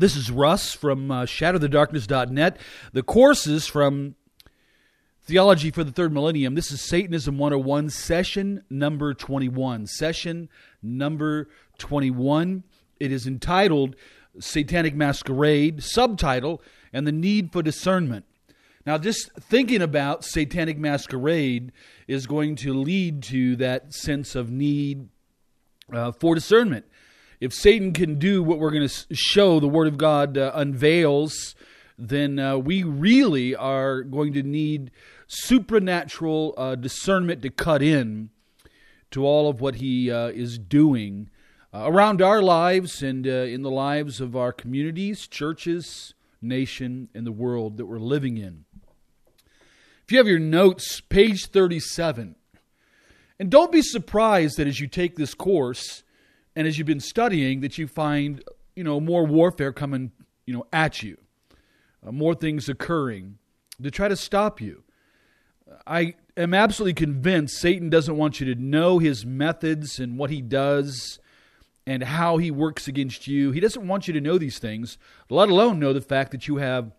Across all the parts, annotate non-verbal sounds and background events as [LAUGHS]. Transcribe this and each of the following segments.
This is Russ from uh, ShatterTheDarkness.net. The courses from Theology for the Third Millennium. This is Satanism 101, session number 21. Session number 21. It is entitled Satanic Masquerade, subtitle, and the Need for Discernment. Now, just thinking about Satanic Masquerade is going to lead to that sense of need uh, for discernment. If Satan can do what we're going to show the Word of God uh, unveils, then uh, we really are going to need supernatural uh, discernment to cut in to all of what he uh, is doing uh, around our lives and uh, in the lives of our communities, churches, nation, and the world that we're living in. If you have your notes, page 37, and don't be surprised that as you take this course and as you've been studying, that you find you know more warfare coming you know at you, uh, more things occurring to try to stop you. I am absolutely convinced Satan doesn't want you to know his methods and what he does and how he works against you. He doesn't want you to know these things, let alone know the fact that you have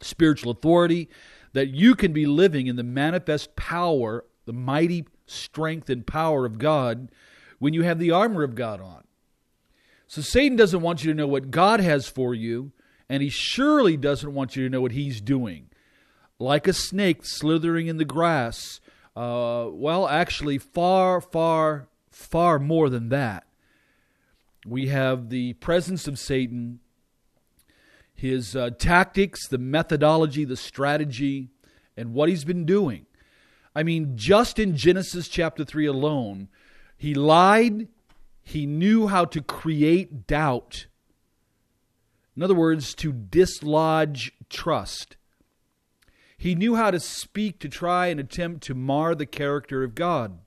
spiritual authority, that you can be living in the manifest power, the mighty strength and power of God when you have the armor of God on. So Satan doesn't want you to know what God has for you, and he surely doesn't want you to know what he's doing. Like a snake slithering in the grass, uh, well, actually, far, far, far more than that. We have the presence of Satan, his uh, tactics, the methodology, the strategy, and what he's been doing. I mean, just in Genesis chapter 3 alone, he lied, he knew how to create doubt. In other words, to dislodge trust. He knew how to speak to try and attempt to mar the character of God.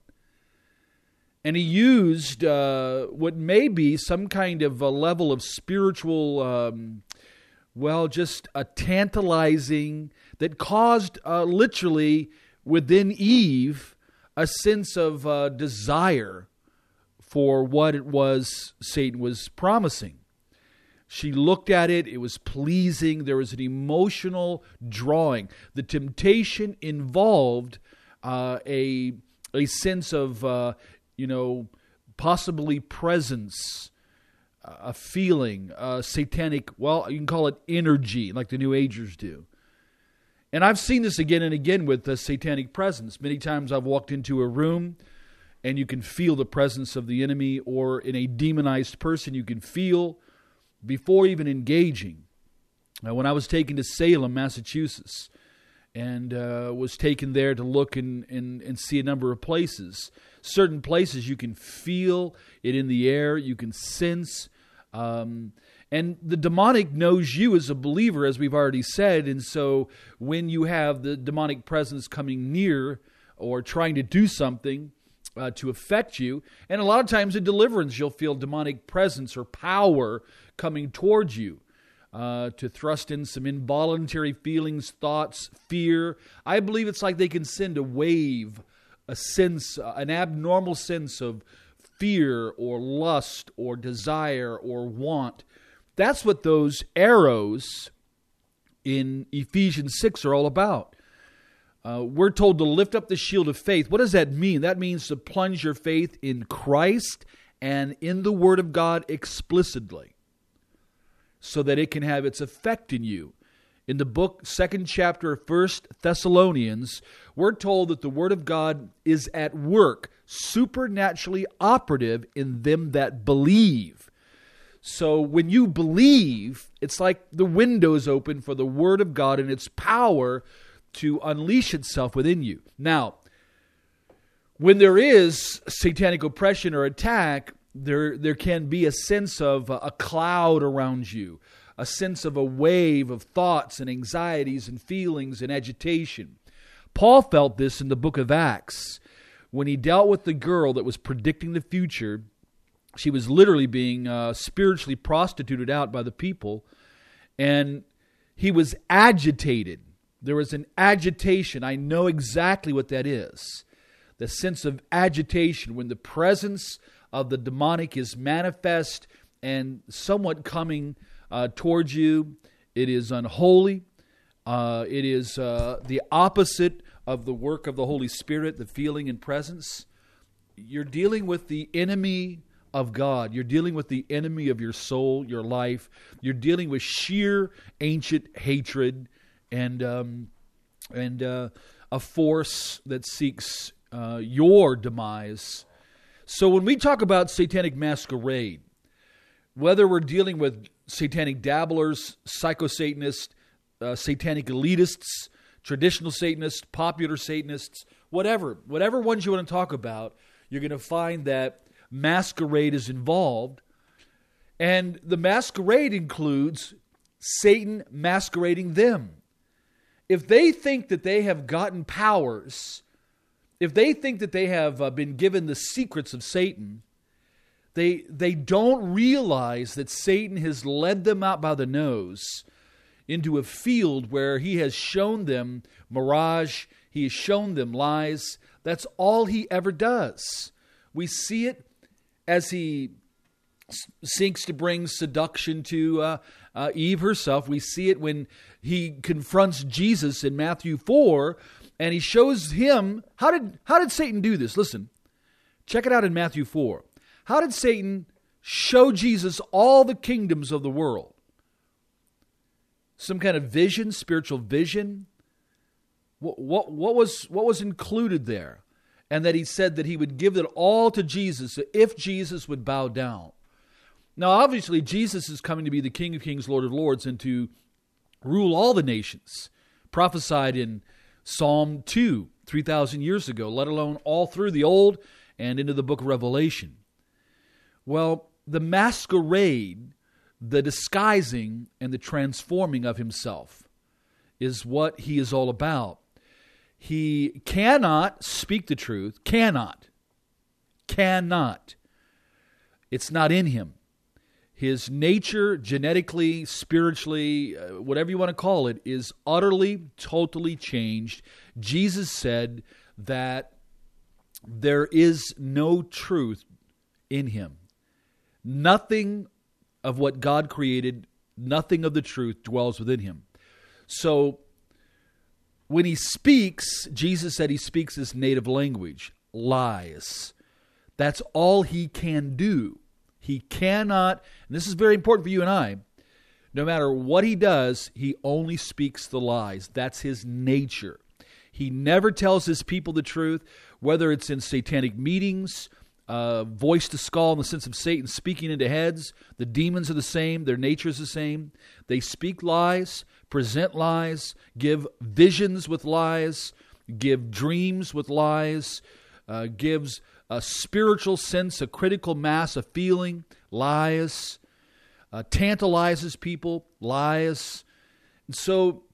And he used uh, what may be some kind of a level of spiritual, um, well, just a tantalizing that caused uh, literally within Eve a sense of uh, desire for what it was Satan was promising. She looked at it, it was pleasing, there was an emotional drawing. The temptation involved uh, a, a sense of uh, you know, possibly presence, a feeling, a satanic, well, you can call it energy, like the New Agers do. And I've seen this again and again with the satanic presence. Many times I've walked into a room and you can feel the presence of the enemy, or in a demonized person, you can feel before even engaging. Now, when I was taken to Salem, Massachusetts, and uh, was taken there to look and, and, and see a number of places, certain places you can feel it in the air, you can sense. Um, and the demonic knows you as a believer, as we've already said. And so when you have the demonic presence coming near or trying to do something uh, to affect you, and a lot of times in deliverance, you'll feel demonic presence or power coming towards you. Uh, to thrust in some involuntary feelings, thoughts, fear. I believe it's like they can send a wave a sense, uh, an abnormal sense of fear or lust or desire or want. That's what those arrows in Ephesians 6 are all about. Uh, we're told to lift up the shield of faith. What does that mean? That means to plunge your faith in Christ and in the Word of God explicitly so that it can have its effect in you in the book second chapter of first thessalonians we're told that the word of god is at work supernaturally operative in them that believe so when you believe it's like the windows open for the word of god and its power to unleash itself within you now when there is satanic oppression or attack there there can be a sense of a cloud around you a sense of a wave of thoughts and anxieties and feelings and agitation. Paul felt this in the book of Acts when he dealt with the girl that was predicting the future. She was literally being uh, spiritually prostituted out by the people, and he was agitated. There was an agitation. I know exactly what that is the sense of agitation when the presence of the demonic is manifest and somewhat coming uh, towards you. It is unholy. Uh, it is uh, the opposite of the work of the Holy Spirit, the feeling and presence. You're dealing with the enemy of God. You're dealing with the enemy of your soul, your life. You're dealing with sheer ancient hatred and um, and uh, a force that seeks uh, your demise. So when we talk about satanic masquerade, whether we're dealing with satanic dabblers, psycho Satanists, uh, satanic elitists, traditional Satanists, popular Satanists, whatever, whatever ones you want to talk about, you're going to find that masquerade is involved. And the masquerade includes Satan masquerading them. If they think that they have gotten powers, if they think that they have uh, been given the secrets of Satan, they, they don't realize that Satan has led them out by the nose into a field where he has shown them mirage, he has shown them lies. That's all he ever does. We see it as he seeks to bring seduction to uh, uh, Eve herself. We see it when he confronts Jesus in Matthew 4 and he shows him how did how did Satan do this? Listen. Check it out in Matthew 4. How did Satan show Jesus all the kingdoms of the world? Some kind of vision, spiritual vision? What, what, what, was, what was included there? And that he said that he would give it all to Jesus if Jesus would bow down. Now, obviously, Jesus is coming to be the King of Kings, Lord of Lords, and to rule all the nations, prophesied in Psalm 2, 3,000 years ago, let alone all through the Old and into the book of Revelation. Well, the masquerade, the disguising, and the transforming of himself is what he is all about. He cannot speak the truth, cannot, cannot. It's not in him. His nature, genetically, spiritually, uh, whatever you want to call it, is utterly, totally changed. Jesus said that there is no truth in him. Nothing of what God created, nothing of the truth dwells within him. So when he speaks, Jesus said he speaks his native language, lies. That's all he can do. He cannot, and this is very important for you and I, no matter what he does, he only speaks the lies. That's his nature. He never tells his people the truth, whether it's in satanic meetings, uh, voice to skull in the sense of Satan speaking into heads. The demons are the same, their nature is the same. They speak lies, present lies, give visions with lies, give dreams with lies, uh, gives a spiritual sense, a critical mass, a feeling, lies, uh, tantalizes people, lies. And so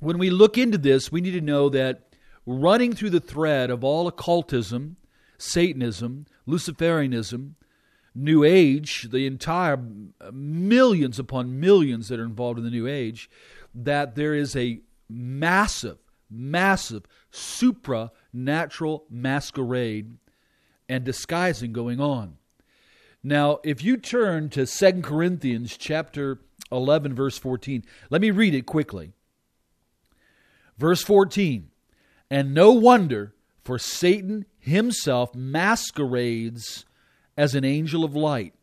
when we look into this, we need to know that running through the thread of all occultism, Satanism, Luciferianism, New Age, the entire millions upon millions that are involved in the New Age, that there is a massive, massive supranatural masquerade and disguising going on. Now, if you turn to 2 Corinthians chapter 11 verse 14, let me read it quickly. Verse 14, and no wonder for Satan himself masquerades as an angel of light.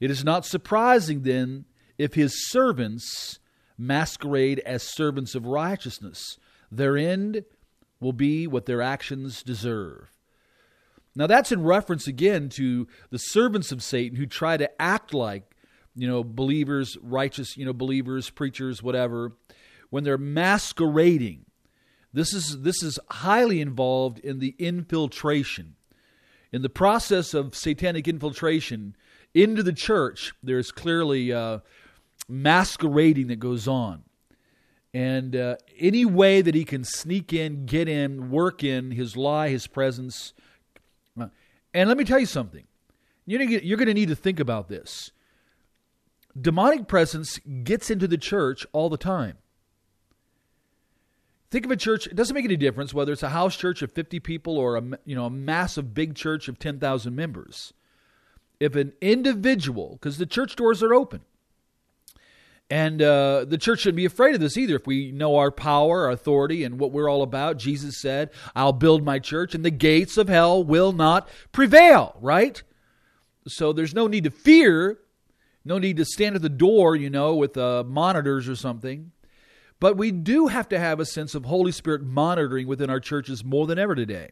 It is not surprising then if his servants masquerade as servants of righteousness. Their end will be what their actions deserve. Now that's in reference again to the servants of Satan who try to act like, you know, believers, righteous, you know, believers, preachers, whatever, when they're masquerading. This is this is highly involved in the infiltration. In the process of satanic infiltration into the church, there's clearly uh, masquerading that goes on. And uh, any way that he can sneak in, get in, work in his lie, his presence, and let me tell you something. You're going to need to think about this. Demonic presence gets into the church all the time. Think of a church, it doesn't make any difference whether it's a house church of 50 people or a, you know, a massive big church of 10,000 members. if an individual, because the church doors are open, and uh, the church shouldn't be afraid of this either. If we know our power, our authority, and what we're all about, Jesus said, I'll build my church, and the gates of hell will not prevail, right? So there's no need to fear, no need to stand at the door, you know, with uh, monitors or something. But we do have to have a sense of Holy Spirit monitoring within our churches more than ever today.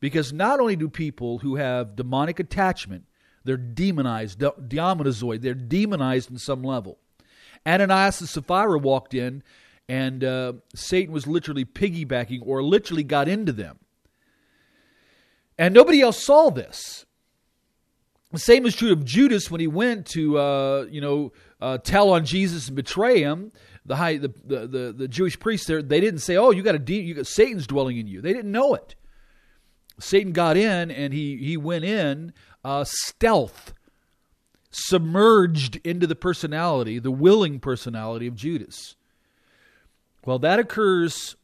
Because not only do people who have demonic attachment, they're demonized, demonizoid, they're demonized in some level. Ananias and Sapphira walked in, and uh, Satan was literally piggybacking or literally got into them. And nobody else saw this. The same is true of Judas when he went to, uh, you know, uh, tell on Jesus and betray him. The high, the, the, the, the Jewish priests there, they didn't say, "Oh, you got a de- you got Satan's dwelling in you." They didn't know it. Satan got in, and he he went in uh, stealth submerged into the personality, the willing personality of Judas. Well, that occurs,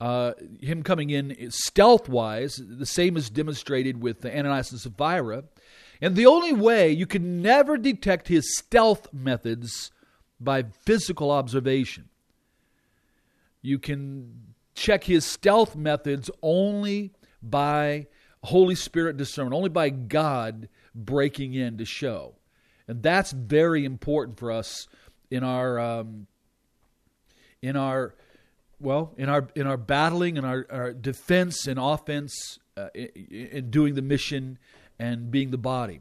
uh, him coming in stealth wise, the same is demonstrated with the Ananias and Sapphira. And the only way you can never detect his stealth methods by physical observation. You can check his stealth methods only by Holy Spirit discernment, only by God breaking in to show. And that's very important for us in our um, in our well in our in our battling and our, our defense and offense uh, in, in doing the mission and being the body.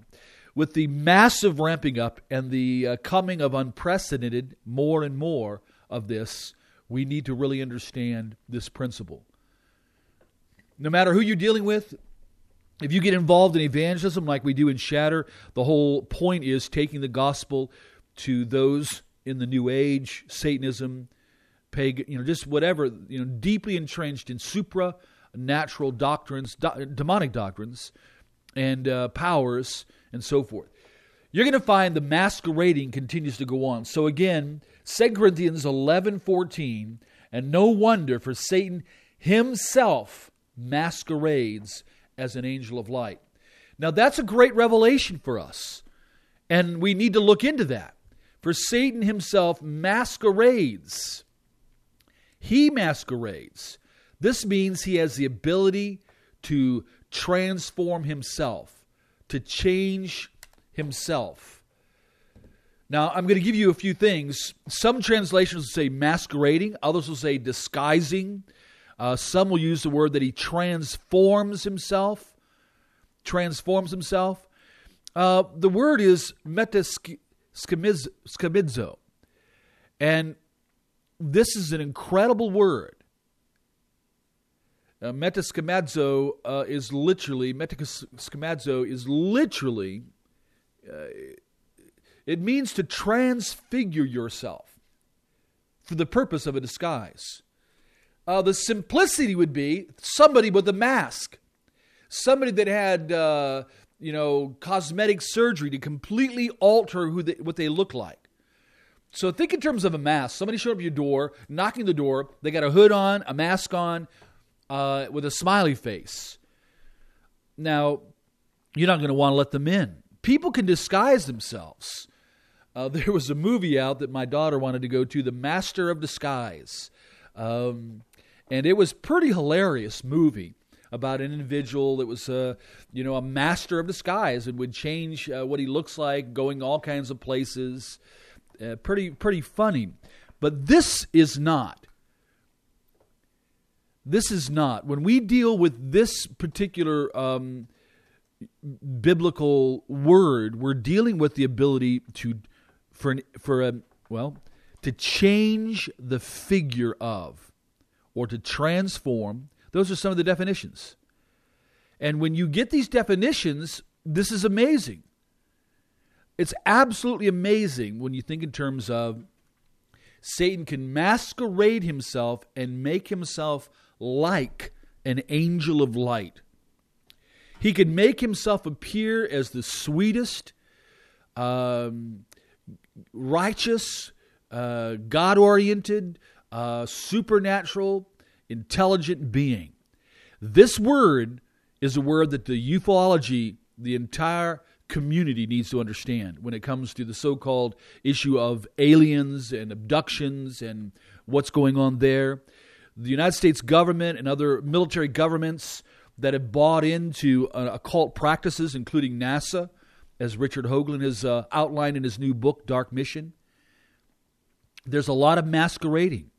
With the massive ramping up and the uh, coming of unprecedented more and more of this, we need to really understand this principle. No matter who you're dealing with, if you get involved in evangelism like we do in Shatter, the whole point is taking the gospel to those in the New Age, Satanism, pagan, you know, just whatever, you know, deeply entrenched in supernatural doctrines, do, demonic doctrines, and uh, powers, and so forth. You're going to find the masquerading continues to go on. So again, 2 Corinthians 11 14, and no wonder, for Satan himself masquerades as an angel of light. Now, that's a great revelation for us, and we need to look into that. For Satan himself masquerades. He masquerades. This means he has the ability to transform himself, to change himself. Now, I'm going to give you a few things. Some translations will say masquerading, others will say disguising. Uh, some will use the word that he transforms himself. Transforms himself. Uh, the word is metaskemizo. And this is an incredible word. Uh, uh, is literally, metaskemadzo is literally, uh, it means to transfigure yourself for the purpose of a disguise. Uh, the simplicity would be somebody with a mask, somebody that had, uh, you know, cosmetic surgery to completely alter who they, what they look like. So think in terms of a mask. Somebody showed up at your door, knocking the door. They got a hood on, a mask on, uh, with a smiley face. Now, you're not going to want to let them in. People can disguise themselves. Uh, [LAUGHS] there was a movie out that my daughter wanted to go to, The Master of Disguise. Um, and it was pretty hilarious movie about an individual that was a uh, you know a master of disguise and would change uh, what he looks like going all kinds of places uh, pretty pretty funny but this is not this is not when we deal with this particular um, biblical word we're dealing with the ability to for for a well to change the figure of or to transform. Those are some of the definitions. And when you get these definitions, this is amazing. It's absolutely amazing when you think in terms of Satan can masquerade himself and make himself like an angel of light. He can make himself appear as the sweetest, um, righteous, uh, God oriented, uh, supernatural, intelligent being. This word is a word that the ufology, the entire community needs to understand when it comes to the so called issue of aliens and abductions and what's going on there. The United States government and other military governments that have bought into uh, occult practices, including NASA, as Richard Hoagland has uh, outlined in his new book, Dark Mission. There's a lot of masquerading.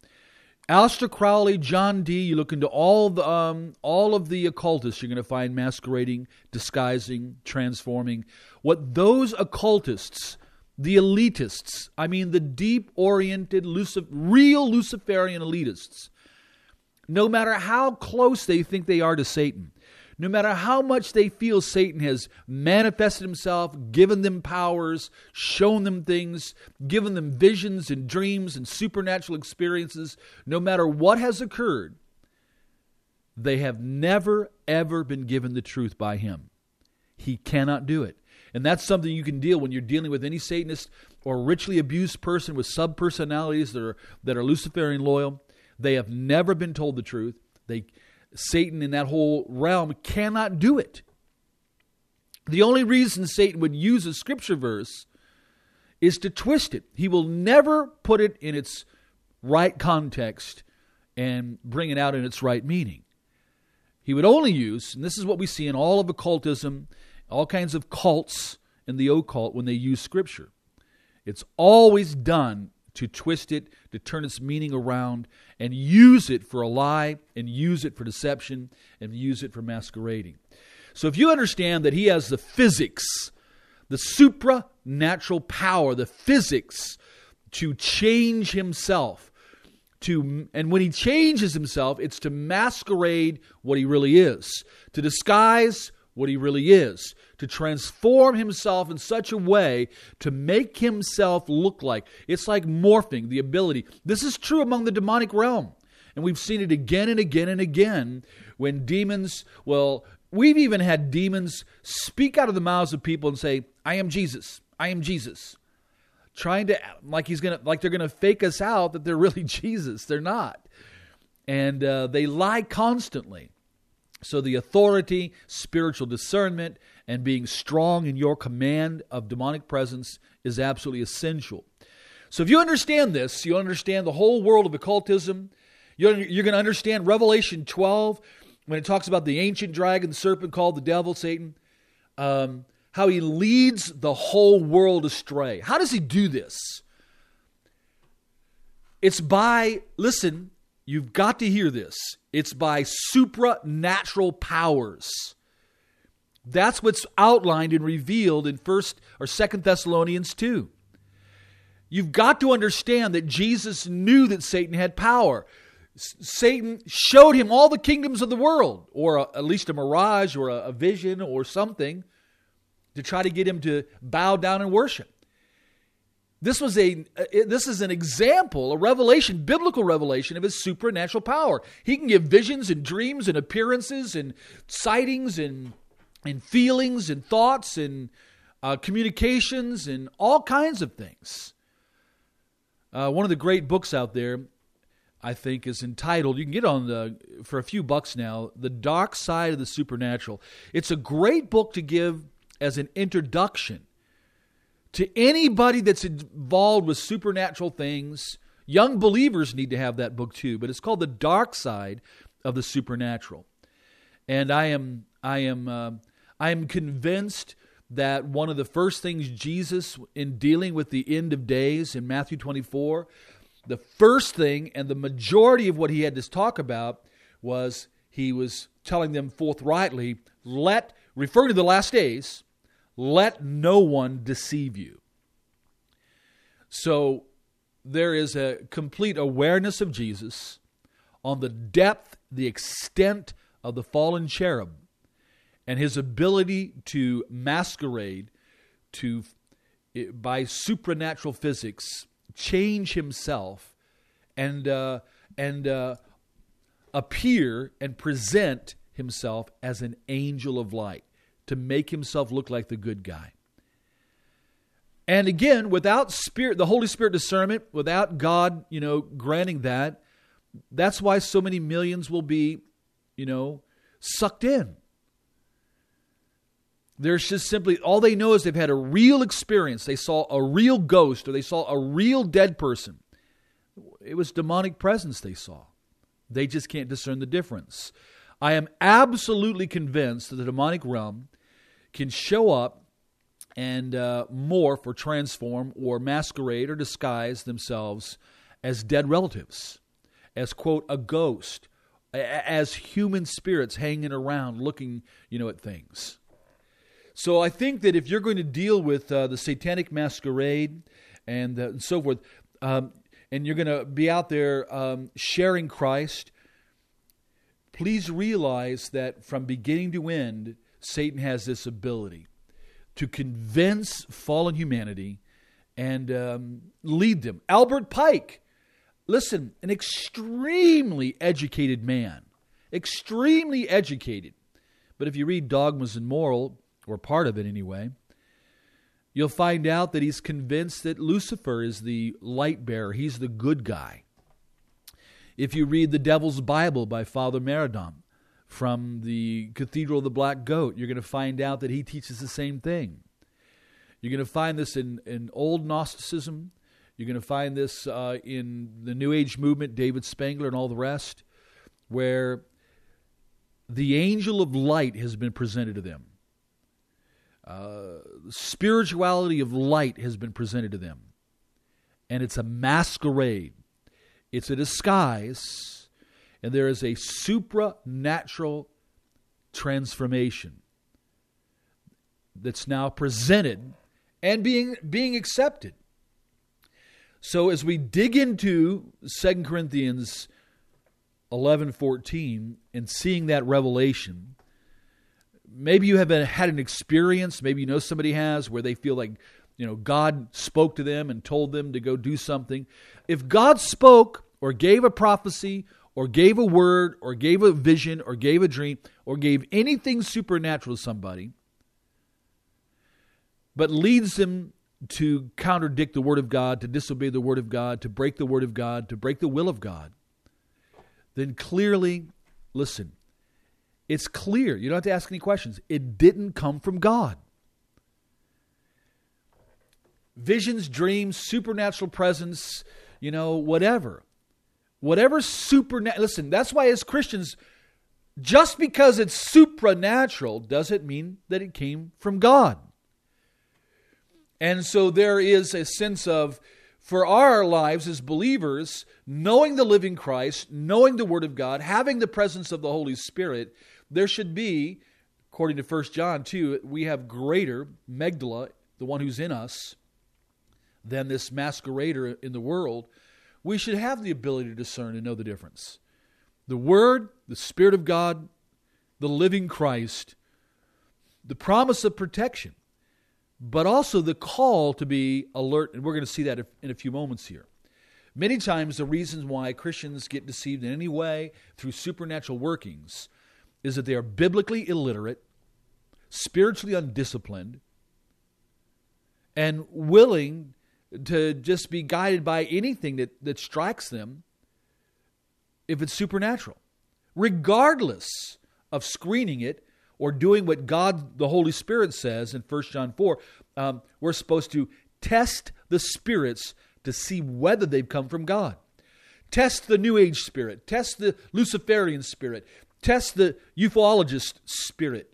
Aleister Crowley, John Dee, you look into all the um, all of the occultists, you're going to find masquerading, disguising, transforming. What those occultists, the elitists, I mean the deep-oriented, Lucif- real Luciferian elitists, no matter how close they think they are to Satan, no matter how much they feel Satan has manifested himself, given them powers, shown them things, given them visions and dreams and supernatural experiences, no matter what has occurred, they have never, ever been given the truth by him. He cannot do it. And that's something you can deal when you're dealing with any Satanist or richly abused person with subpersonalities that are, that are Luciferian loyal. They have never been told the truth. They Satan in that whole realm cannot do it. The only reason Satan would use a scripture verse is to twist it. He will never put it in its right context and bring it out in its right meaning. He would only use, and this is what we see in all of occultism, all kinds of cults in the occult when they use scripture. It's always done to twist it, to turn its meaning around, and use it for a lie, and use it for deception, and use it for masquerading. So if you understand that he has the physics, the supranatural power, the physics to change himself, to and when he changes himself, it's to masquerade what he really is, to disguise what he really is, to transform himself in such a way to make himself look like. It's like morphing, the ability. This is true among the demonic realm. And we've seen it again and again and again when demons, well, we've even had demons speak out of the mouths of people and say, I am Jesus. I am Jesus. Trying to, like he's gonna, like they're gonna fake us out that they're really [LAUGHS] Jesus. They're not. And uh, they lie constantly. So the authority, spiritual discernment, and being strong in your command of demonic presence is absolutely essential. So if you understand this, you understand the whole world of occultism. You're, you're going to understand Revelation 12 when it talks about the ancient dragon, the serpent called the devil, Satan, um, how he leads the whole world astray. How does he do this? It's by, listen, You've got to hear this. It's by supranatural powers. That's what's outlined and revealed in 1st or 2nd Thessalonians 2. You've got to understand that Jesus knew that Satan had power. Satan showed him all the kingdoms of the world, or a, at least a mirage or a, a vision or something, to try to get him to bow down and worship. This was a this is an example, a revelation, biblical revelation of his supernatural power. He can give visions and dreams and appearances and sightings and and feelings and thoughts and uh, communications and all kinds of things. Uh, one of the great books out there, I think, is entitled. You can get on the for a few bucks now. The Dark Side of the Supernatural. It's a great book to give as an introduction to anybody that's involved with supernatural things. Young believers need to have that book too, but it's called The Dark Side of the Supernatural. And I am I am uh, I am convinced that one of the first things Jesus in dealing with the end of days in Matthew 24, the first thing and the majority of what he had to talk about was he was telling them forthrightly, let referring to the last days, let no one deceive you. So there is a complete awareness of Jesus on the depth, the extent of the fallen cherub, and his ability to masquerade, to by supernatural physics, change himself, and uh, and uh, appear and present himself as an angel of light to make himself look like the good guy. And again, without spirit, the Holy Spirit discernment, without God, you know, granting that, that's why so many millions will be, you know, sucked in. There's just simply all they know is they've had a real experience. They saw a real ghost or they saw a real dead person. It was demonic presence they saw. They just can't discern the difference. I am absolutely convinced that the demonic realm can show up and uh, morph or transform or masquerade or disguise themselves as dead relatives, as, quote, a ghost, as human spirits hanging around looking, you know, at things. So I think that if you're going to deal with uh, the satanic masquerade and, uh, and so forth, um, and you're going to be out there um, sharing Christ, please realize that from beginning to end, Satan has this ability to convince fallen humanity and um, lead them. Albert Pike, listen, an extremely educated man, extremely educated. But if you read Dogmas and Moral, or part of it anyway, you'll find out that he's convinced that Lucifer is the light bearer, he's the good guy. If you read The Devil's Bible by Father Meridon from the Cathedral of the Black Goat, you're going to find out that he teaches the same thing. You're going to find this in, in old Gnosticism. You're going to find this uh, in the New Age movement, David Spangler, and all the rest, where the angel of light has been presented to them. Uh, spirituality of light has been presented to them. And it's a masquerade, it's a disguise, and there is a supernatural transformation that's now presented and being, being accepted. So as we dig into 2 Corinthians 11 14 and seeing that revelation, maybe you have had an experience, maybe you know somebody has, where they feel like you know God spoke to them and told them to go do something. If God spoke or gave a prophecy or gave a word or gave a vision or gave a dream or gave anything supernatural to somebody, but leads them to contradict the word of God, to disobey the word of God, to break the word of God, to break the will of God, then clearly, listen, it's clear. You don't have to ask any questions. It didn't come from God. Visions, dreams, supernatural presence, you know, whatever. Whatever supernatural. Listen, that's why as Christians, just because it's supernatural doesn't mean that it came from God. And so there is a sense of, for our lives as believers, knowing the living Christ, knowing the Word of God, having the presence of the Holy Spirit, there should be, according to 1 John 2, we have greater, Magdala, the one who's in us, than this masquerader in the world. We should have the ability to discern and know the difference. The Word, the Spirit of God, the living Christ, the promise of protection, but also the call to be alert. And we're going to see that in a few moments here. Many times, the reasons why Christians get deceived in any way through supernatural workings is that they are biblically illiterate, spiritually undisciplined, and willing to just be guided by anything that, that strikes them if it's supernatural, regardless of screening it or doing what God, the Holy Spirit, says in 1 John 4. Um, we're supposed to test the spirits to see whether they've come from God. Test the New Age spirit, test the Luciferian spirit, Test the ufologist spirit.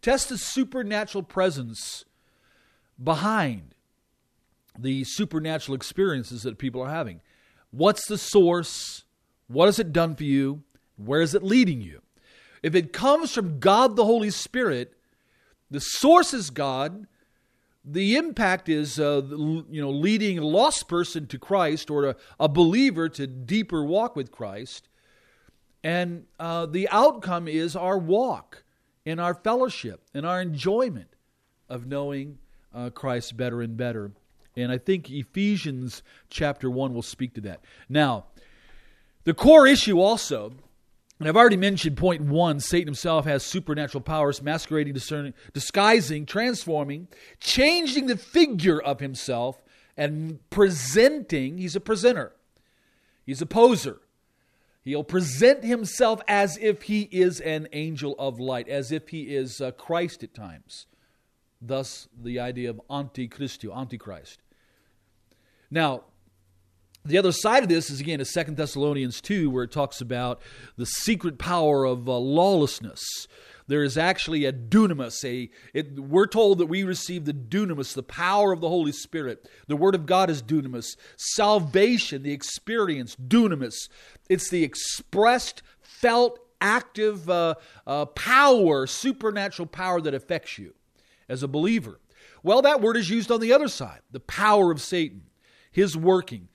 Test the supernatural presence behind the supernatural experiences that people are having. What's the source? What has it done for you? Where is it leading you? If it comes from God the Holy Spirit, the source is God. The impact is, uh, you know, leading a lost person to Christ or a, a believer to deeper walk with Christ. And uh, the outcome is our walk in our fellowship and our enjoyment of knowing uh, Christ better and better. And I think Ephesians chapter 1 will speak to that. Now, the core issue also, and I've already mentioned point one Satan himself has supernatural powers, masquerading, discerning, disguising, transforming, changing the figure of himself, and presenting. He's a presenter, he's a poser. He'll present himself as if he is an angel of light, as if he is uh, Christ at times. thus the idea of antichristo, antichrist. Now, the other side of this is again a Second Thessalonians 2, where it talks about the secret power of uh, lawlessness. There is actually a dunamis. A, it, we're told that we receive the dunamis, the power of the Holy Spirit. The Word of God is dunamis. Salvation, the experience, dunamis. It's the expressed, felt, active uh, uh, power, supernatural power that affects you as a believer. Well, that word is used on the other side the power of Satan, his working.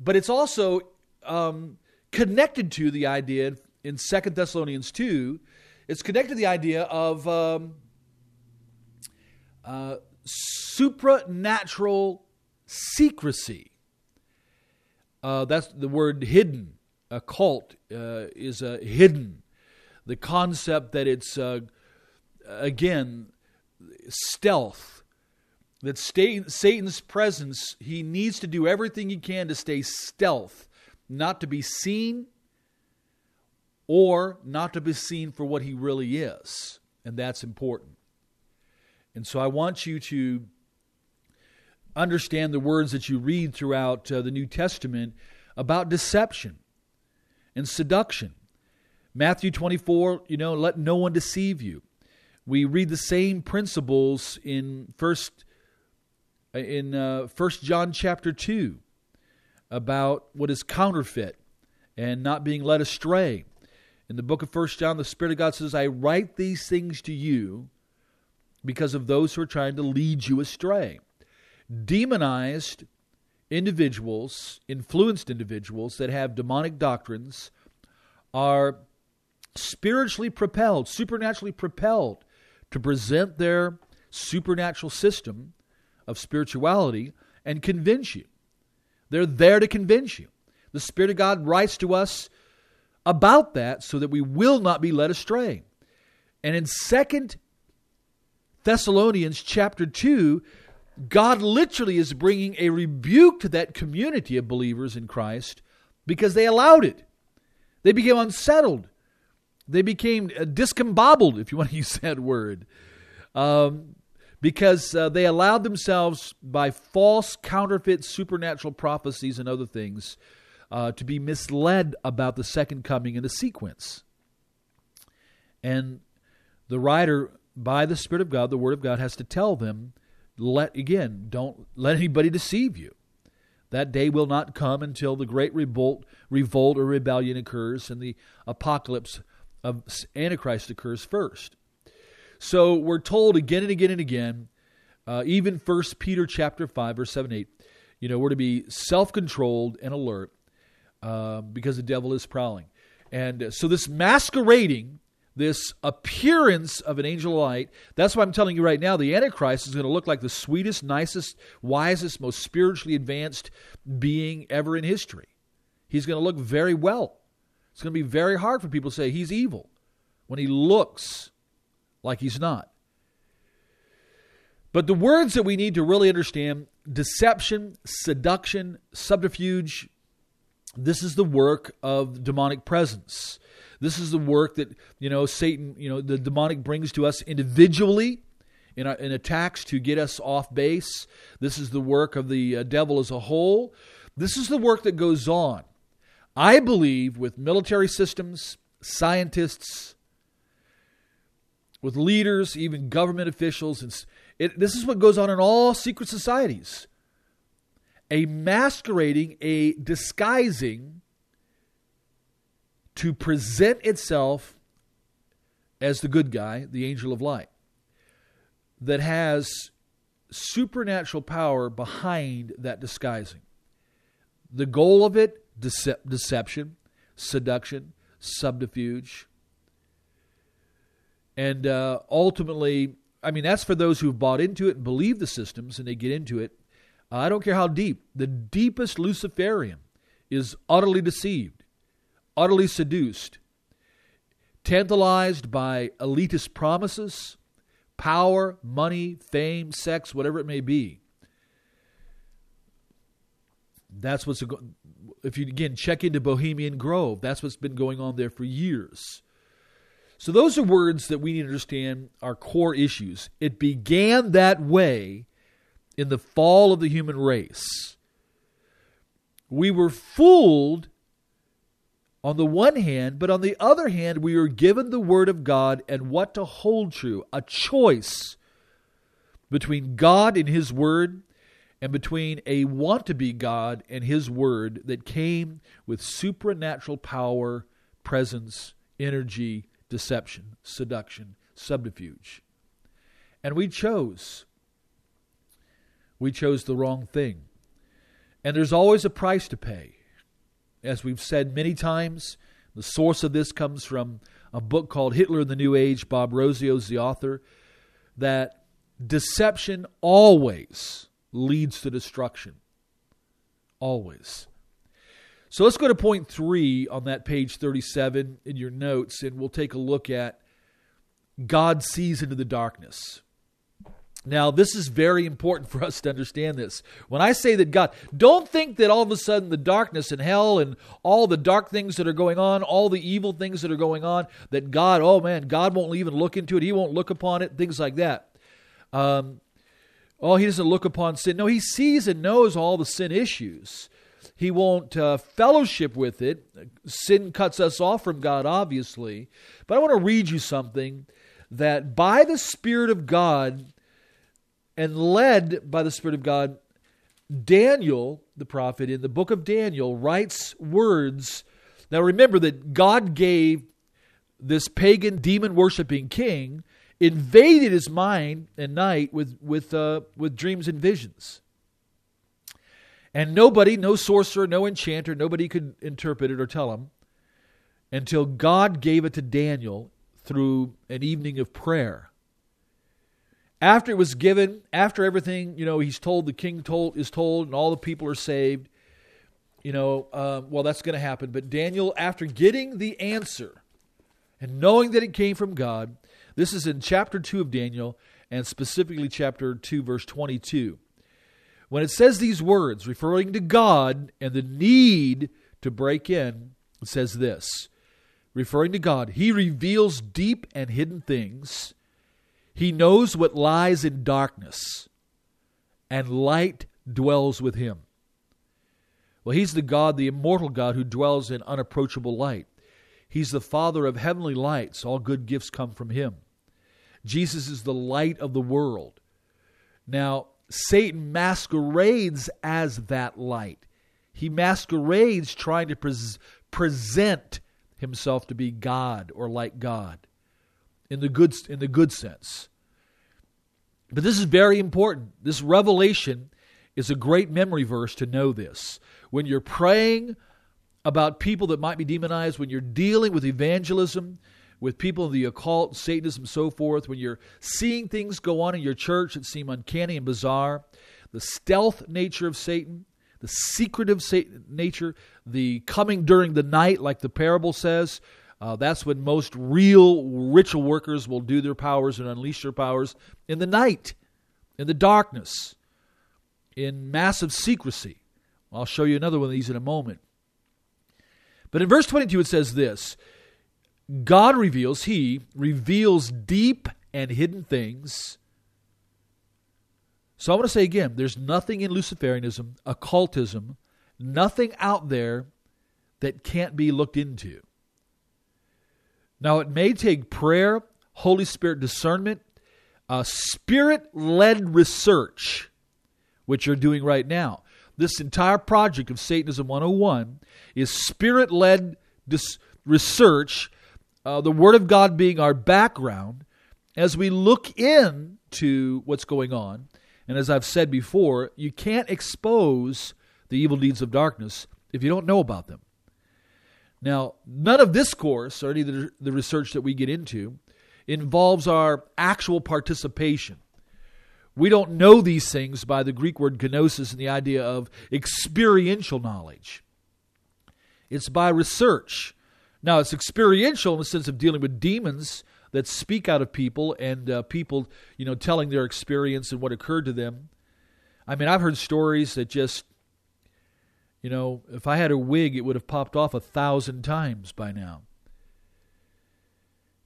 But it's also um, connected to the idea in Second Thessalonians 2, it's connected to the idea of um, uh, supernatural secrecy. Uh, that's the word hidden. Occult uh, is a hidden. The concept that it's, uh, again, stealth. That Satan's presence, he needs to do everything he can to stay stealth, not to be seen or not to be seen for what he really is. And that's important. And so I want you to understand the words that you read throughout uh, the New Testament about deception and seduction. Matthew 24, you know, let no one deceive you. We read the same principles in first in uh, First John chapter 2 about what is counterfeit and not being led astray. In the book of First John, the Spirit of God says, I write these things to you because of those who are trying to lead you astray. Demonized individuals, influenced individuals that have demonic doctrines are spiritually propelled, supernaturally propelled to present their supernatural system of spirituality and convince you. They're there to convince you. The Spirit of God writes to us about that so that we will not be led astray. And in Second Thessalonians chapter 2, God literally is bringing a rebuke to that community of believers in Christ because they allowed it. They became unsettled. They became uh, discombobbled, if you want to [LAUGHS] use that word, um, because uh, they allowed themselves by false, counterfeit, supernatural prophecies and other things uh, to be misled about the second coming in the sequence. And the writer, by the Spirit of God, the Word of God, has to tell them, let again, don't let anybody deceive you. That day will not come until the great revolt, revolt or rebellion occurs and the apocalypse of Antichrist occurs first. So we're told again and again and again, uh, even First Peter chapter five verse seven eight, you know, we're to be self-controlled and alert, uh, because the devil is prowling. And uh, so, this masquerading, this appearance of an angel of light, that's why I'm telling you right now the Antichrist is going to look like the sweetest, nicest, wisest, most spiritually advanced being ever in history. He's going to look very well. It's going to be very hard for people to say he's evil when he looks like he's not. But the words that we need to really understand deception, seduction, subterfuge, this is the work of demonic presence. This is the work that, you know, Satan, you know, the demonic brings to us individually in, our, in attacks to get us off base. This is the work of the uh, devil as a whole. This is the work that goes on. I believe with military systems, scientists, with leaders, even government officials, and it, this is what goes on in all secret societies a masquerading, a disguising to present itself as the good guy, the angel of light, that has supernatural power behind that disguising. The goal of it, dece- deception, seduction, subterfuge. And uh, ultimately, I mean, that's for those who've bought into it and believe the systems and they get into it I don't care how deep, the deepest Luciferian is utterly deceived, utterly seduced, tantalized by elitist promises, power, money, fame, sex, whatever it may be. That's what's if you again check into Bohemian Grove, that's what's been going on there for years. So, those are words that we need to understand are core issues. It began that way in the fall of the human race. We were fooled on the one hand, but on the other hand, we were given the Word of God and what to hold true a choice between God and His Word and between a want to be God and His Word that came with supernatural power, presence, energy, deception, seduction, subterfuge. And we chose. We chose the wrong thing. And there's always a price to pay. As we've said many times, the source of this comes from a book called Hitler in the New Age. Bob Rosio is the author. That deception always leads to destruction. Always. So let's go to point three on that page 37 in your notes, and we'll take a look at God sees into the darkness. Now, this is very important [LAUGHS] for us to understand this. When I say that God, don't think that all of a sudden the darkness and hell and all the dark things that are going on, all the evil things that are going on, that God, oh man, God won't even look into it. He won't look upon it, things like that. Um, oh, he doesn't look upon sin. No, he sees and knows all the sin issues. He won't uh, fellowship with it. Sin cuts us off from God, obviously. But I want to read you something that by the Spirit of God, and led by the Spirit of God, Daniel, the prophet, in the book of Daniel, writes words. Now remember that God gave this pagan, demon worshiping king, invaded his mind and night with, with, uh, with dreams and visions. And nobody, no sorcerer, no enchanter, nobody could interpret it or tell him until God gave it to Daniel through an evening of prayer after it was given, after everything, you know, he's told, the king told is told, and all the people are saved. You know, uh, well, that's going to happen. But Daniel, after getting the answer and knowing that it came from God, this is in chapter 2 of Daniel, and specifically chapter 2, verse 22. When it says these words, referring to God and the need to break in, it says this referring to God, He reveals deep and hidden things he knows what lies in darkness, and light dwells with him. Well, he's the God, the immortal God, who dwells in unapproachable light. He's the Father of heavenly lights. All good gifts come from him. Jesus is the light of the world. Now, Satan masquerades as that light. He masquerades trying to pres- present himself to be God or like God in the good in the good sense. But this is very important. This revelation is a great memory verse to know this. When you're praying about people that might be demonized, when you're dealing with evangelism, with people of the occult, Satanism, so forth, when you're seeing things go on in your church that seem uncanny and bizarre, the stealth nature of Satan, the secretive nature, the coming during the night, like the parable says, uh, that's when most real ritual workers will do their powers and unleash their powers in the night, in the darkness, in massive secrecy. I'll show you another one of these in a moment. But in verse 22, it says this God reveals, He reveals deep and hidden things. So I want to say again there's nothing in Luciferianism, occultism, nothing out there that can't be looked into. Now, it may take prayer, Holy Spirit discernment, uh, spirit led research, which you're doing right now. This entire project of Satanism 101 is spirit led dis- research, uh, the Word of God being our background, as we look into what's going on. And as I've said before, you can't expose the evil deeds of darkness if you don't know about them. Now, none of this course, or any of the, research that we get into, involves our actual participation. We don't know these things by the Greek word gnosis and the idea of experiential knowledge. It's by research. Now, it's experiential in the sense of dealing with demons that speak out of people and uh, people, you know, telling their experience and what occurred to them. I mean, I've heard stories that just you know, if I had a wig, it would have popped off a thousand times by now.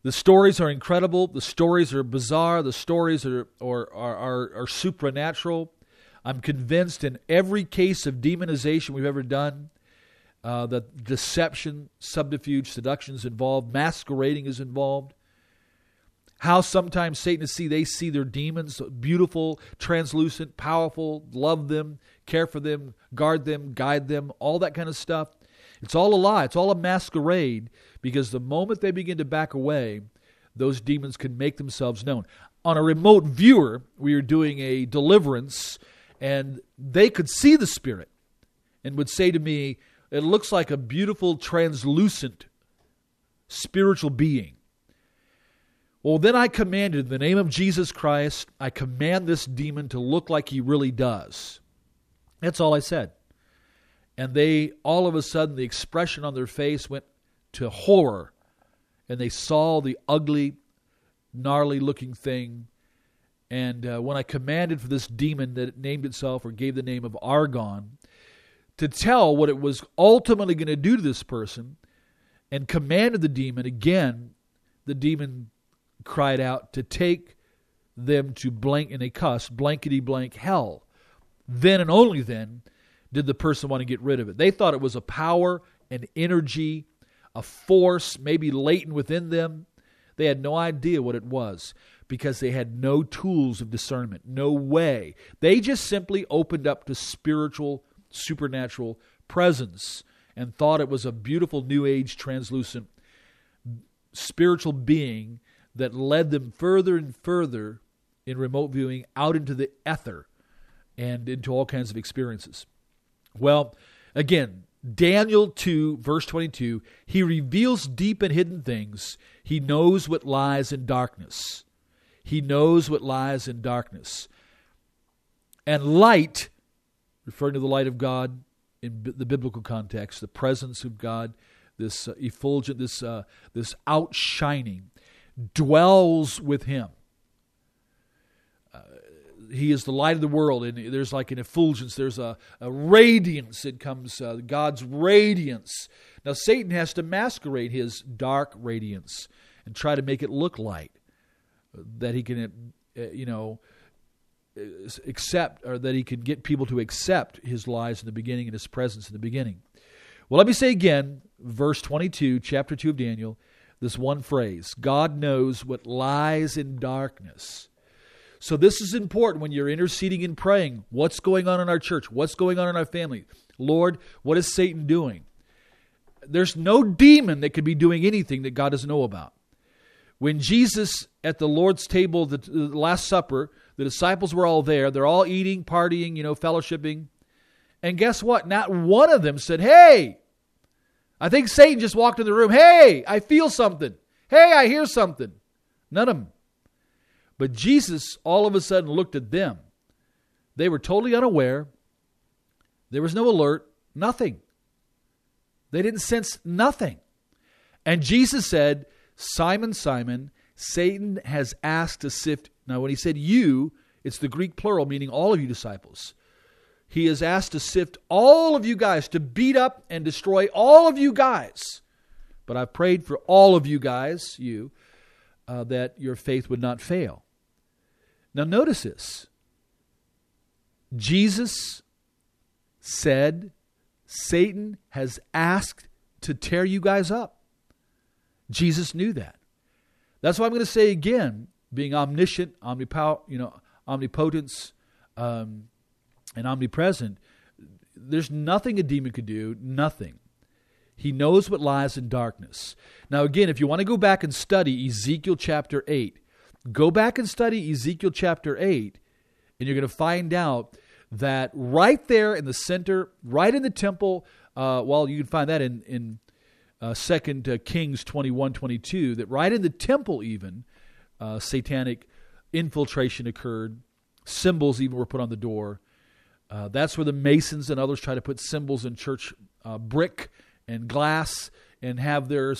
The stories are incredible. The stories are bizarre. The stories are, are, are, are, are supernatural. I'm convinced in every case of demonization we've ever done uh, that deception, subterfuge, seduction is involved, masquerading is involved. How sometimes Satanists see they see their demons beautiful, translucent, powerful, love them, care for them, guard them, guide them, all that kind of stuff. It's all a lie. It's all a masquerade because the moment they begin to back away, those demons can make themselves known. On a remote viewer, we are doing a deliverance and they could see the spirit and would say to me, It looks like a beautiful, translucent spiritual being. Well, then I commanded, in the name of Jesus Christ, I command this demon to look like he really does. That's all I said. And they, all of a sudden, the expression on their face went to horror. And they saw the ugly, gnarly looking thing. And uh, when I commanded for this demon that it named itself or gave the name of Argon to tell what it was ultimately going to do to this person, and commanded the demon again, the demon cried out to take them to blank, and they cussed, blankety blank hell. Then and only then did the person want to get rid of it. They thought it was a power, an energy, a force, maybe latent within them. They had no idea what it was because they had no tools of discernment, no way. They just simply opened up to spiritual, supernatural presence and thought it was a beautiful New Age, translucent spiritual being that led them further and further in remote viewing out into the ether and into all kinds of experiences. Well, again, Daniel 2, verse 22, he reveals deep and hidden things. He knows what lies in darkness. He knows what lies in darkness. And light, referring to the light of God in the biblical context, the presence of God, this uh, effulgent, this, uh, this outshining, dwells with him. Uh, he is the light of the world, and there's like an effulgence, there's a, a radiance that comes, uh, God's radiance. Now, Satan has to masquerade his dark radiance and try to make it look light, that he can, uh, you know, accept, or that he can get people to accept his lies in the beginning and his presence in the beginning. Well, let me say again, verse 22, chapter 2 of Daniel this one phrase God knows what lies in darkness. So, this is important when you're interceding and praying. What's going on in our church? What's going on in our family? Lord, what is Satan doing? There's no demon that could be doing anything that God doesn't know about. When Jesus at the Lord's table, the, the Last Supper, the disciples were all there. They're all eating, partying, you know, fellowshipping. And guess what? Not one of them said, Hey, I think Satan just walked in the room. Hey, I feel something. Hey, I hear something. None of them. But Jesus all of a sudden looked at them. They were totally unaware. There was no alert, nothing. They didn't sense nothing. And Jesus said, Simon, Simon, Satan has asked to sift. Now, when he said you, it's the Greek plural, meaning all of you disciples. He has asked to sift all of you guys, to beat up and destroy all of you guys. But I've prayed for all of you guys, you, uh, that your faith would not fail. Now, notice this Jesus said, Satan has asked to tear you guys up. Jesus knew that. That's why I'm going to say again, being omniscient, omnipow, you know, omnipotence, um, and omnipresent, there's nothing a demon could do, nothing. He knows what lies in darkness. Now, again, if you want to go back and study Ezekiel chapter 8, go back and study Ezekiel chapter 8, and you're going to find out that right there in the center, right in the temple, uh, well, you can find that in, in uh, 2 uh, Kings 21 22, that right in the temple, even, uh, satanic infiltration occurred. Symbols even were put on the door. Uh, that's where the Masons and others try to put symbols in church uh, brick and glass and have their,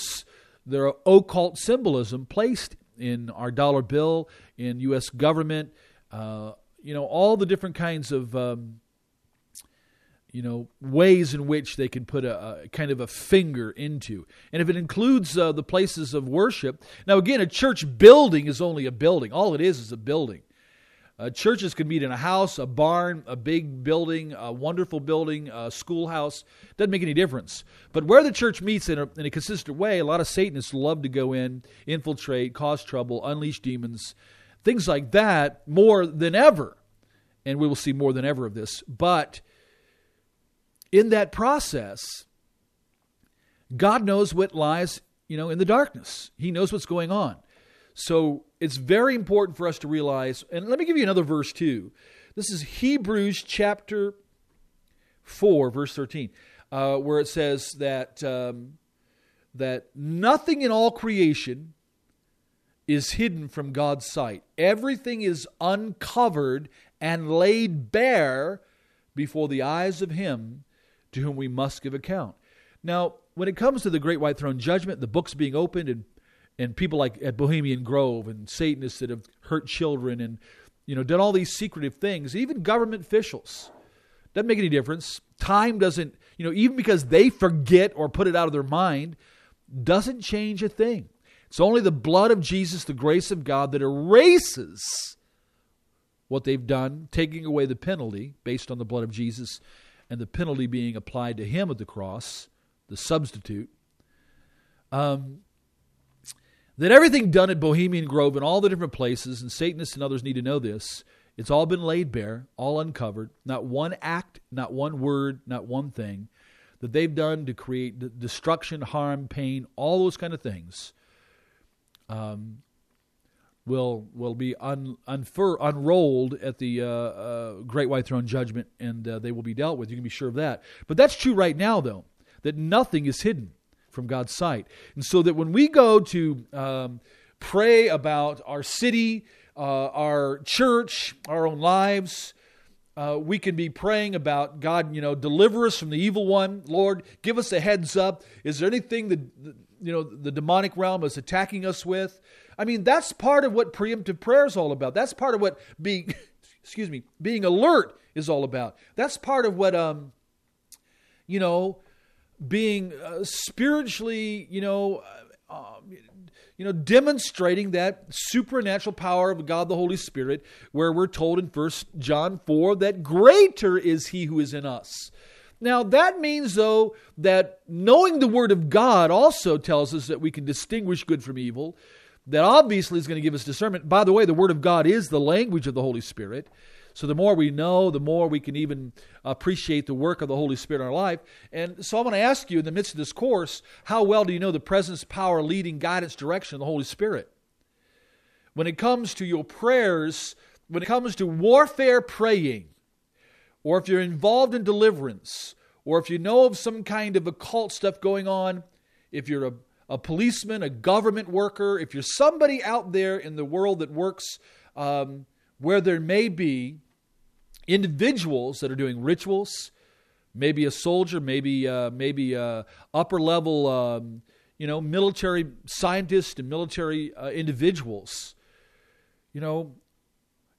their occult symbolism placed in our dollar bill, in U.S. government, uh, you know, all the different kinds of, um, you know ways in which they can put a, a kind of a finger into and if it includes uh, the places of worship now again a church building is only a building all it is is a building uh, churches can meet in a house a barn a big building a wonderful building a schoolhouse doesn't make any difference but where the church meets in a, in a consistent way a lot of satanists love to go in infiltrate cause trouble unleash demons things like that more than ever and we will see more than ever of this but in that process, God knows what lies, you know, in the darkness. He knows what's going on. So it's very important for us to realize, and let me give you another verse too. This is Hebrews chapter 4, verse 13, uh, where it says that, um, that nothing in all creation is hidden from God's sight. Everything is uncovered and laid bare before the eyes of Him to whom we must give account. Now, when it comes to the Great White Throne Judgment, the books being opened, and and people like at Bohemian Grove and Satanists that have hurt children and you know done all these secretive things, even government officials, doesn't make any difference. Time doesn't, you know, even because they forget or put it out of their mind, doesn't change a thing. It's only the blood of Jesus, the grace of God, that erases what they've done, taking away the penalty based on the blood of Jesus and the penalty being applied to him at the cross, the substitute, um, that everything done at Bohemian Grove and all the different places, and Satanists and others need to know this, it's all been laid bare, all uncovered. Not one act, not one word, not one thing that they've done to create destruction, harm, pain, all those kind of things. Um, will will be un, unfur, unrolled at the uh, uh, Great White Throne Judgment, and uh, they will be dealt with. You can be sure of that. But that's true right now, though, that nothing is hidden from God's sight, and so that when we go to um, pray about our city, uh, our church, our own lives. Uh, we can be praying about God, you know, deliver us from the evil one. Lord, give us a heads up. Is there anything that, you know, the demonic realm is attacking us with? I mean, that's part of what preemptive prayer is all about. That's part of what being, [LAUGHS] excuse me, being alert is all about. That's part of what, um, you know, being uh, spiritually, you know, uh, um, you know, demonstrating that supernatural power of God the Holy Spirit, where we're told in First John 4 that greater is He who is in us. Now, that means, though, that knowing the Word of God also tells us that we can distinguish good from evil, that obviously is going to give us discernment. By the way, the Word of God is the language of the Holy Spirit. So the more we know, the more we can even appreciate the work of the Holy Spirit in our life. And so I'm going to ask you in the midst of this course, how well do you know the presence, power, leading, guidance, direction of the Holy Spirit? When it comes to your prayers, when it comes to warfare praying, or if you're involved in deliverance, or if you know of some kind of occult stuff going on, if you're a a policeman, a government worker, if you're somebody out there in the world that works um, where there may be individuals that are doing rituals, maybe a soldier, maybe uh, maybe uh, upper level, um, you know, military scientists and military uh, individuals, you know,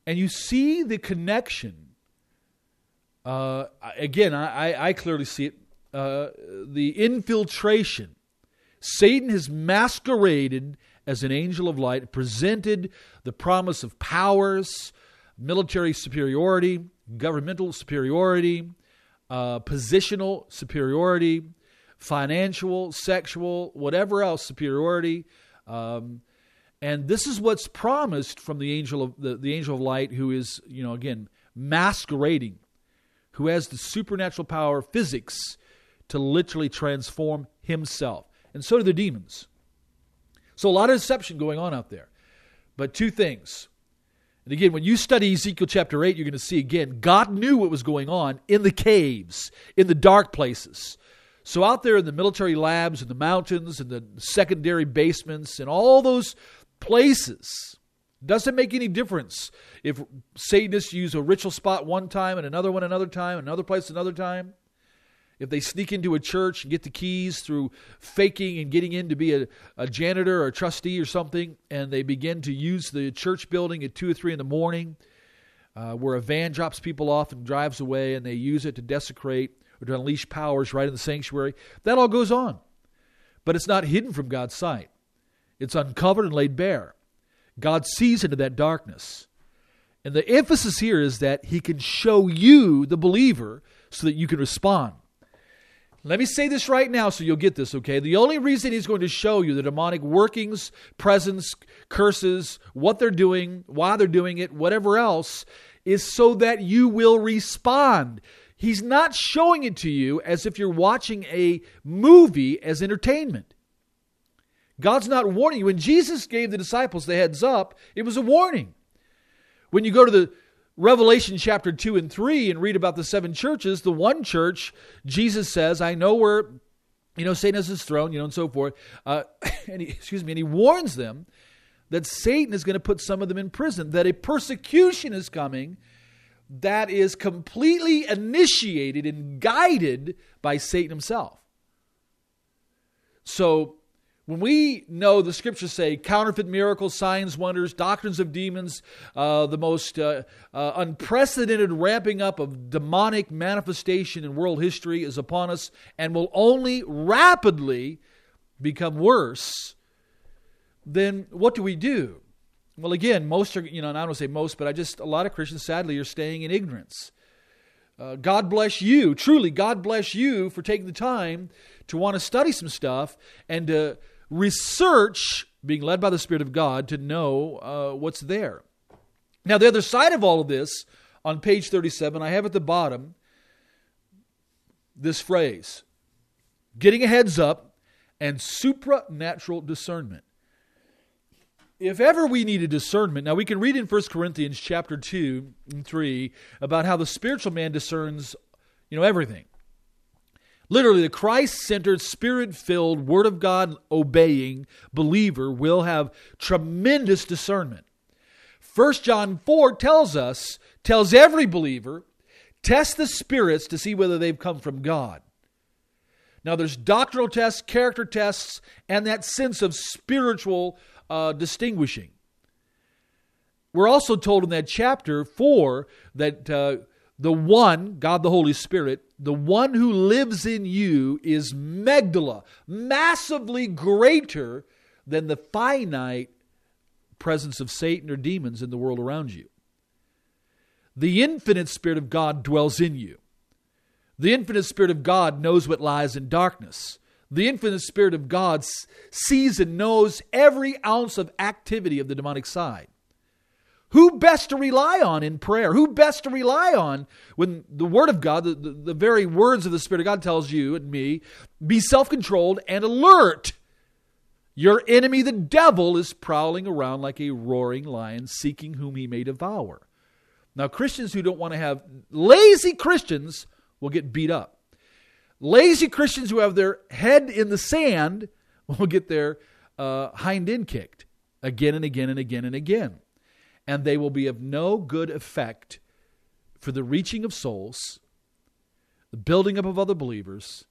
and you see the connection. Uh, again, I, I clearly see it. Uh, the infiltration Satan has masqueraded as an angel of light, presented the promise of powers, military superiority, governmental superiority, uh, positional superiority, financial, sexual, whatever else superiority. Um, and this is what's promised from the angel of the, the angel of light, who is, you know, again, masquerading, who has the supernatural power, of physics, to literally transform himself and so do the demons. So a lot of deception going on out there. But two things. And again, when you study Ezekiel chapter 8, you're going to see again, God knew what was going on in the caves, in the dark places. So out there in the military labs, in the mountains, in the secondary basements, and all those places, doesn't make any difference if Satanists use a ritual spot one time and another one another time, another place another time if they sneak into a church and get the keys through faking and getting in to be a, a janitor or a trustee or something, and they begin to use the church building at 2 or 3 in the morning, uh, where a van drops people off and drives away, and they use it to desecrate or to unleash powers right in the sanctuary. That all goes on. But it's not hidden from God's sight, it's uncovered and laid bare. God sees into that darkness. And the emphasis here is that He can show you, the believer, so that you can respond. Let me say this right now so you'll get this, okay? The only reason he's going to show you the demonic workings, presence, curses, what they're doing, why they're doing it, whatever else, is so that you will respond. He's not showing it to you as if you're watching a movie as entertainment. God's not warning you. When Jesus gave the disciples the heads up, it was a warning. When you go to the Revelation chapter 2 and 3 and read about the seven churches, the one church, Jesus says, I know where, you know, Satan has his throne, you know, and so forth. Uh, [LAUGHS] and he, excuse me, and he warns them that Satan is going to put some of them in prison, that a persecution is coming that is completely initiated and guided by Satan himself. So when we know the scriptures say counterfeit miracles, signs, wonders, doctrines of demons, uh, the most uh, uh, unprecedented ramping up of demonic manifestation in world history is upon us and will only rapidly become worse, then what do we do? Well, again, most are, you know, and I don't say most, but I just, a lot of Christians sadly are staying in ignorance. Uh, God bless you, truly, God bless you for taking the time to want to study some stuff and to research, being led by the Spirit of God, to know uh, what's there. Now, the other side of all of this, on page 37, I have at the bottom this phrase getting a heads up and supernatural discernment. If ever we need a discernment, now we can read in 1 Corinthians chapter 2 and 3 about how the spiritual man discerns, you know, everything. Literally, the Christ centered, spirit filled, Word of God obeying believer will have tremendous discernment. 1 John 4 tells us, tells every believer, test the spirits to see whether they've come from God. Now, there's doctrinal tests, character tests, and that sense of spiritual uh, distinguishing. We're also told in that chapter 4 that uh, the one, God the Holy Spirit, the one who lives in you is Megdala, massively greater than the finite presence of Satan or demons in the world around you. The infinite Spirit of God dwells in you. The infinite Spirit of God knows what lies in darkness. The infinite Spirit of God sees and knows every ounce of activity of the demonic side. Who best to rely on in prayer? Who best to rely on when the Word of God, the, the, the very words of the Spirit of God tells you and me, be self controlled and alert. Your enemy, the devil, is prowling around like a roaring lion, seeking whom he may devour. Now, Christians who don't want to have, lazy Christians will get beat up. Lazy Christians who have their head in the sand [LAUGHS] will get their uh, hind end kicked again and again and again and again and they will be of no good effect for the reaching of souls, the building up of other believers,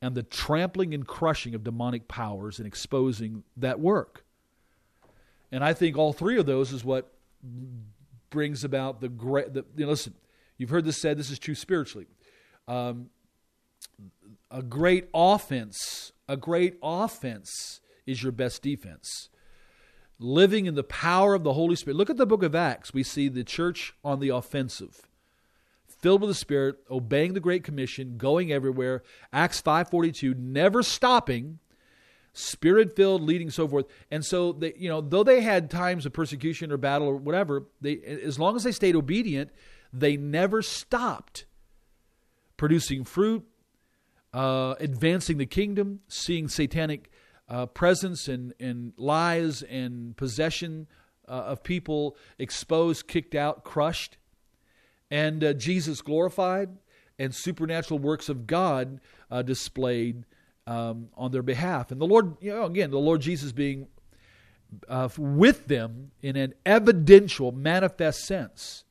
and the trampling and crushing of demonic powers and exposing that work. And I think all three of those is what brings about the great. The, you know, listen, you've heard this said. This is true spiritually. Um, a great offense, a great offense is your best defense living in the power of the Holy Spirit. Look at the book of Acts. We see the church on the offensive, filled with the Spirit, obeying the Great Commission, going everywhere. Acts 5.42, never stopping, spirit-filled, leading, so forth. And so, they, you know, though they had times of persecution or battle or whatever, they, as long as they stayed obedient, they never stopped producing fruit, uh, advancing the kingdom, seeing satanic uh, presence and, and lies and possession uh, of people exposed, kicked out, crushed, and uh, Jesus glorified, and supernatural works of God uh, displayed um, on their behalf. And the Lord, you know, again, the Lord Jesus being uh, with them in an evidential, manifest sense.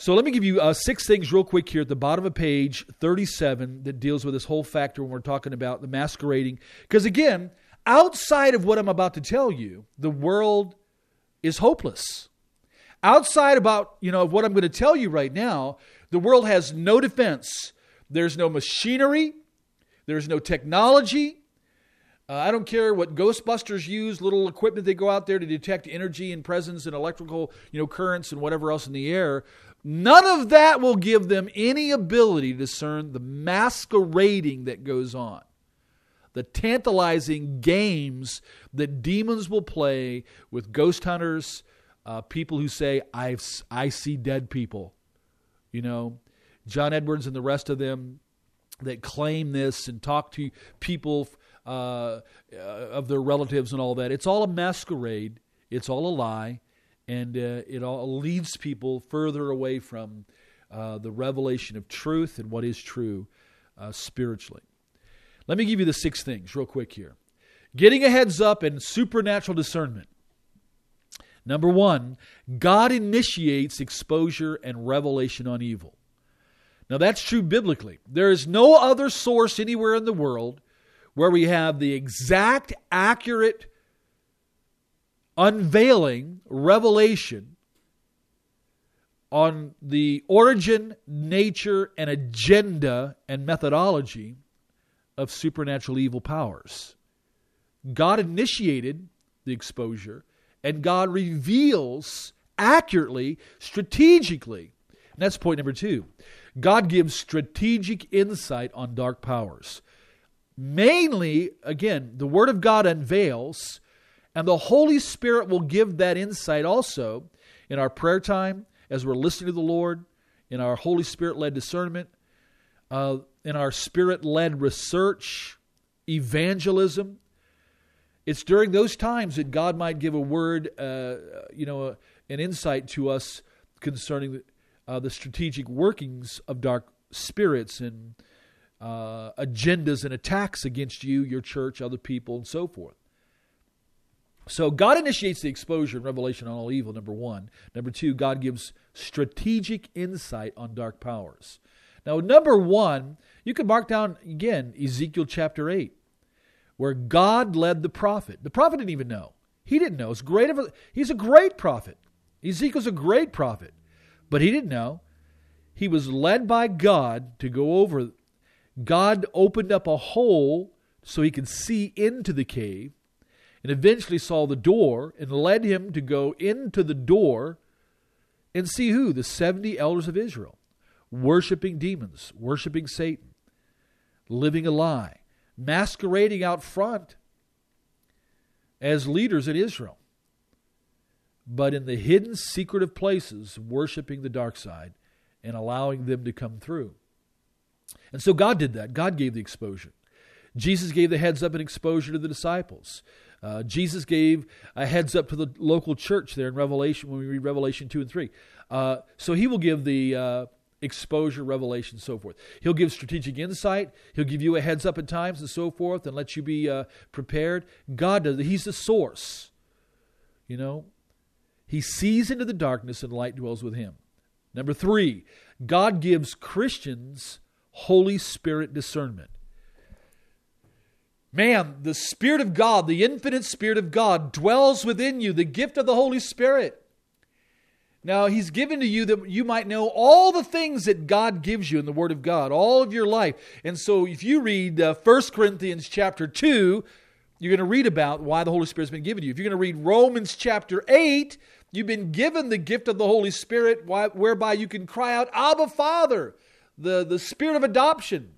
So let me give you uh, six things real quick here at the bottom of page 37 that deals with this whole factor when we're talking about the masquerading. Because again, outside of what I'm about to tell you, the world is hopeless. Outside about, you know, of what I'm going to tell you right now, the world has no defense. There's no machinery. There's no technology. Uh, I don't care what Ghostbusters use, little equipment they go out there to detect energy and presence and electrical, you know, currents and whatever else in the air. None of that will give them any ability to discern the masquerading that goes on. The tantalizing games that demons will play with ghost hunters, uh, people who say, I've, I see dead people. You know, John Edwards and the rest of them that claim this and talk to people uh, uh, of their relatives and all that. It's all a masquerade. It's all a lie, and uh, it all leads people further away from uh, the revelation of truth and what is true uh, spiritually. Let me give you the six things real quick here. Getting a heads up and supernatural discernment. Number one, God initiates exposure and revelation on evil. Now, that's true biblically. There is no other source anywhere in the world where we have the exact, accurate unveiling, revelation on the origin, nature, and agenda and methodology of supernatural evil powers. God initiated the exposure, and God reveals accurately, strategically. And that's point number two. God gives strategic insight on dark powers. Mainly, again, the Word of God unveils, and the Holy Spirit will give that insight also in our prayer time as we're listening to the Lord, in our Holy Spirit led discernment, uh, in our spirit led research, evangelism. It's during those times that God might give a word, uh, you know, uh, an insight to us concerning uh, the strategic workings of dark spirits and uh, agendas and attacks against you, your church, other people, and so forth. So God initiates the exposure and revelation on all evil, number one. Number two, God gives strategic insight on dark powers. Now, number one, you can mark down again Ezekiel chapter 8, where God led the prophet. The prophet didn't even know. He didn't know. It's great of a, he's a great prophet. Ezekiel's a great prophet. But he didn't know. He was led by God to go over. God opened up a hole so he could see into the cave and eventually saw the door and led him to go into the door and see who? The 70 elders of Israel, worshiping demons, worshiping Satan, living a lie, masquerading out front as leaders in Israel but in the hidden, secretive places, worshiping the dark side and allowing them to come through. And so God did that. God gave the exposure. Jesus gave the heads up and exposure to the disciples. Uh, Jesus gave a heads up to the local church there in Revelation when we read Revelation 2 and 3. Uh, so he will give the uh, exposure, revelation, so forth. He'll give strategic insight. He'll give you a heads up at times and so forth and let you be uh, prepared. God does. He's the source. You know, he sees into the darkness and light dwells with him. Number three, God gives Christians Holy Spirit discernment. Man, the Spirit of God, the infinite Spirit of God, dwells within you, the gift of the Holy Spirit. Now, He's given to you that you might know all the things that God gives you in the Word of God, all of your life. And so, if you read uh, 1 Corinthians chapter 2, you're going to read about why the Holy Spirit's been given to you. If you're going to read Romans chapter 8, You've been given the gift of the Holy Spirit whereby you can cry out, Abba, Father, the, the Spirit of adoption.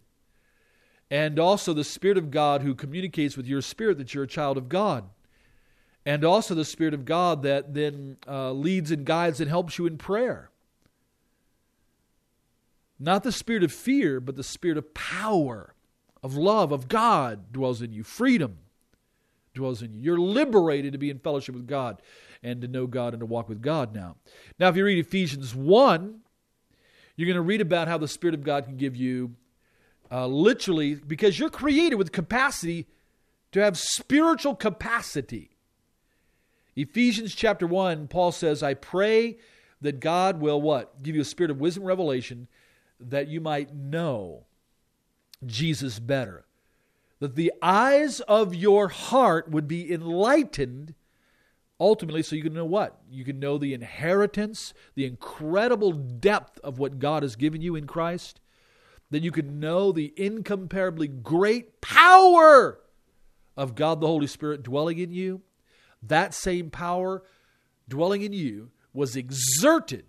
And also the Spirit of God who communicates with your spirit that you're a child of God. And also the Spirit of God that then uh, leads and guides and helps you in prayer. Not the spirit of fear, but the spirit of power, of love, of God dwells in you. Freedom dwells in you. You're liberated to be in fellowship with God and to know God and to walk with God now. Now, if you read Ephesians 1, you're going to read about how the Spirit of God can give you uh, literally, because you're created with capacity to have spiritual capacity. Ephesians chapter 1, Paul says, I pray that God will what? Give you a spirit of wisdom revelation that you might know Jesus better. That the eyes of your heart would be enlightened ultimately so you can know what? You can know the inheritance, the incredible depth of what God has given you in Christ, that you can know the incomparably great power of God the Holy Spirit dwelling in you, that same power dwelling in you was exerted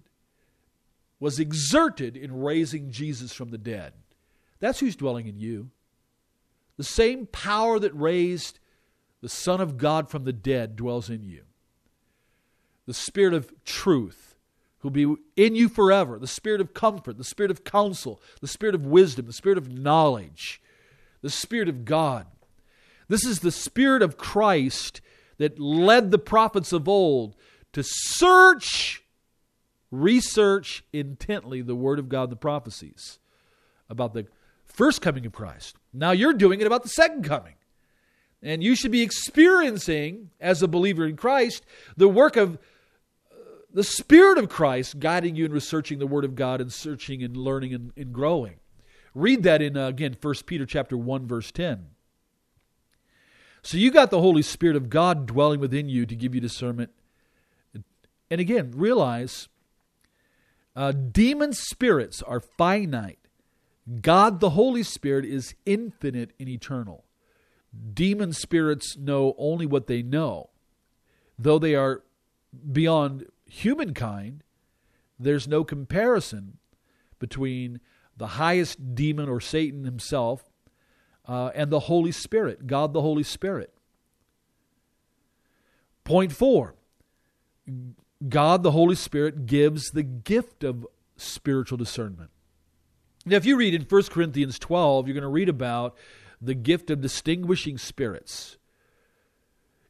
was exerted in raising Jesus from the dead. That's who's dwelling in you. The same power that raised the Son of God from the dead dwells in you. The Spirit of truth, who'll be in you forever, the Spirit of comfort, the Spirit of counsel, the Spirit of wisdom, the Spirit of knowledge, the Spirit of God. This is the Spirit of Christ that led the prophets of old to search, research intently the Word of God the prophecies about the first coming of Christ. Now you're doing it about the second coming. And you should be experiencing, as a believer in Christ, the work of the Spirit of Christ guiding you in researching the Word of God and searching and learning and, and growing. Read that in, uh, again, 1 Peter chapter 1, verse 10. So you got the Holy Spirit of God dwelling within you to give you discernment. And again, realize uh, demon spirits are finite. God, the Holy Spirit, is infinite and eternal. Demon spirits know only what they know. Though they are beyond humankind, there's no comparison between the highest demon or Satan himself uh, and the Holy Spirit, God the Holy Spirit. Point four God the Holy Spirit gives the gift of spiritual discernment. Now, if you read in 1 Corinthians 12, you're going to read about the gift of distinguishing spirits.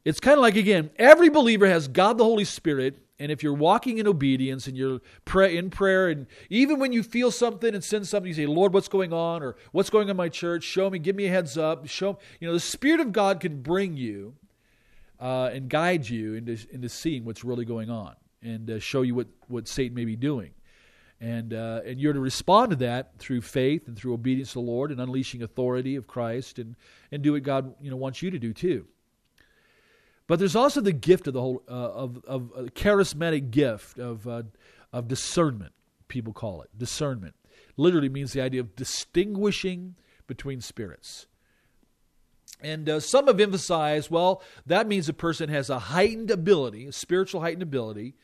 It's kind of like, again, every believer has God the Holy Spirit, and if you're walking in obedience and you're pray, in prayer, and even when you feel something and sense something, you say, Lord, what's going on? Or what's going on in my church? Show me, give me a heads up. Show You know, the Spirit of God can bring you uh, and guide you into, into seeing what's really going on and uh, show you what, what Satan may be doing and uh, and you're to respond to that through faith and through obedience to the Lord and unleashing authority of Christ and and do what God you know wants you to do too. But there's also the gift of the whole uh, of of a charismatic gift of uh, of discernment. People call it discernment. Literally means the idea of distinguishing between spirits. And uh, some have emphasized, well, that means a person has a heightened ability, a spiritual heightened ability,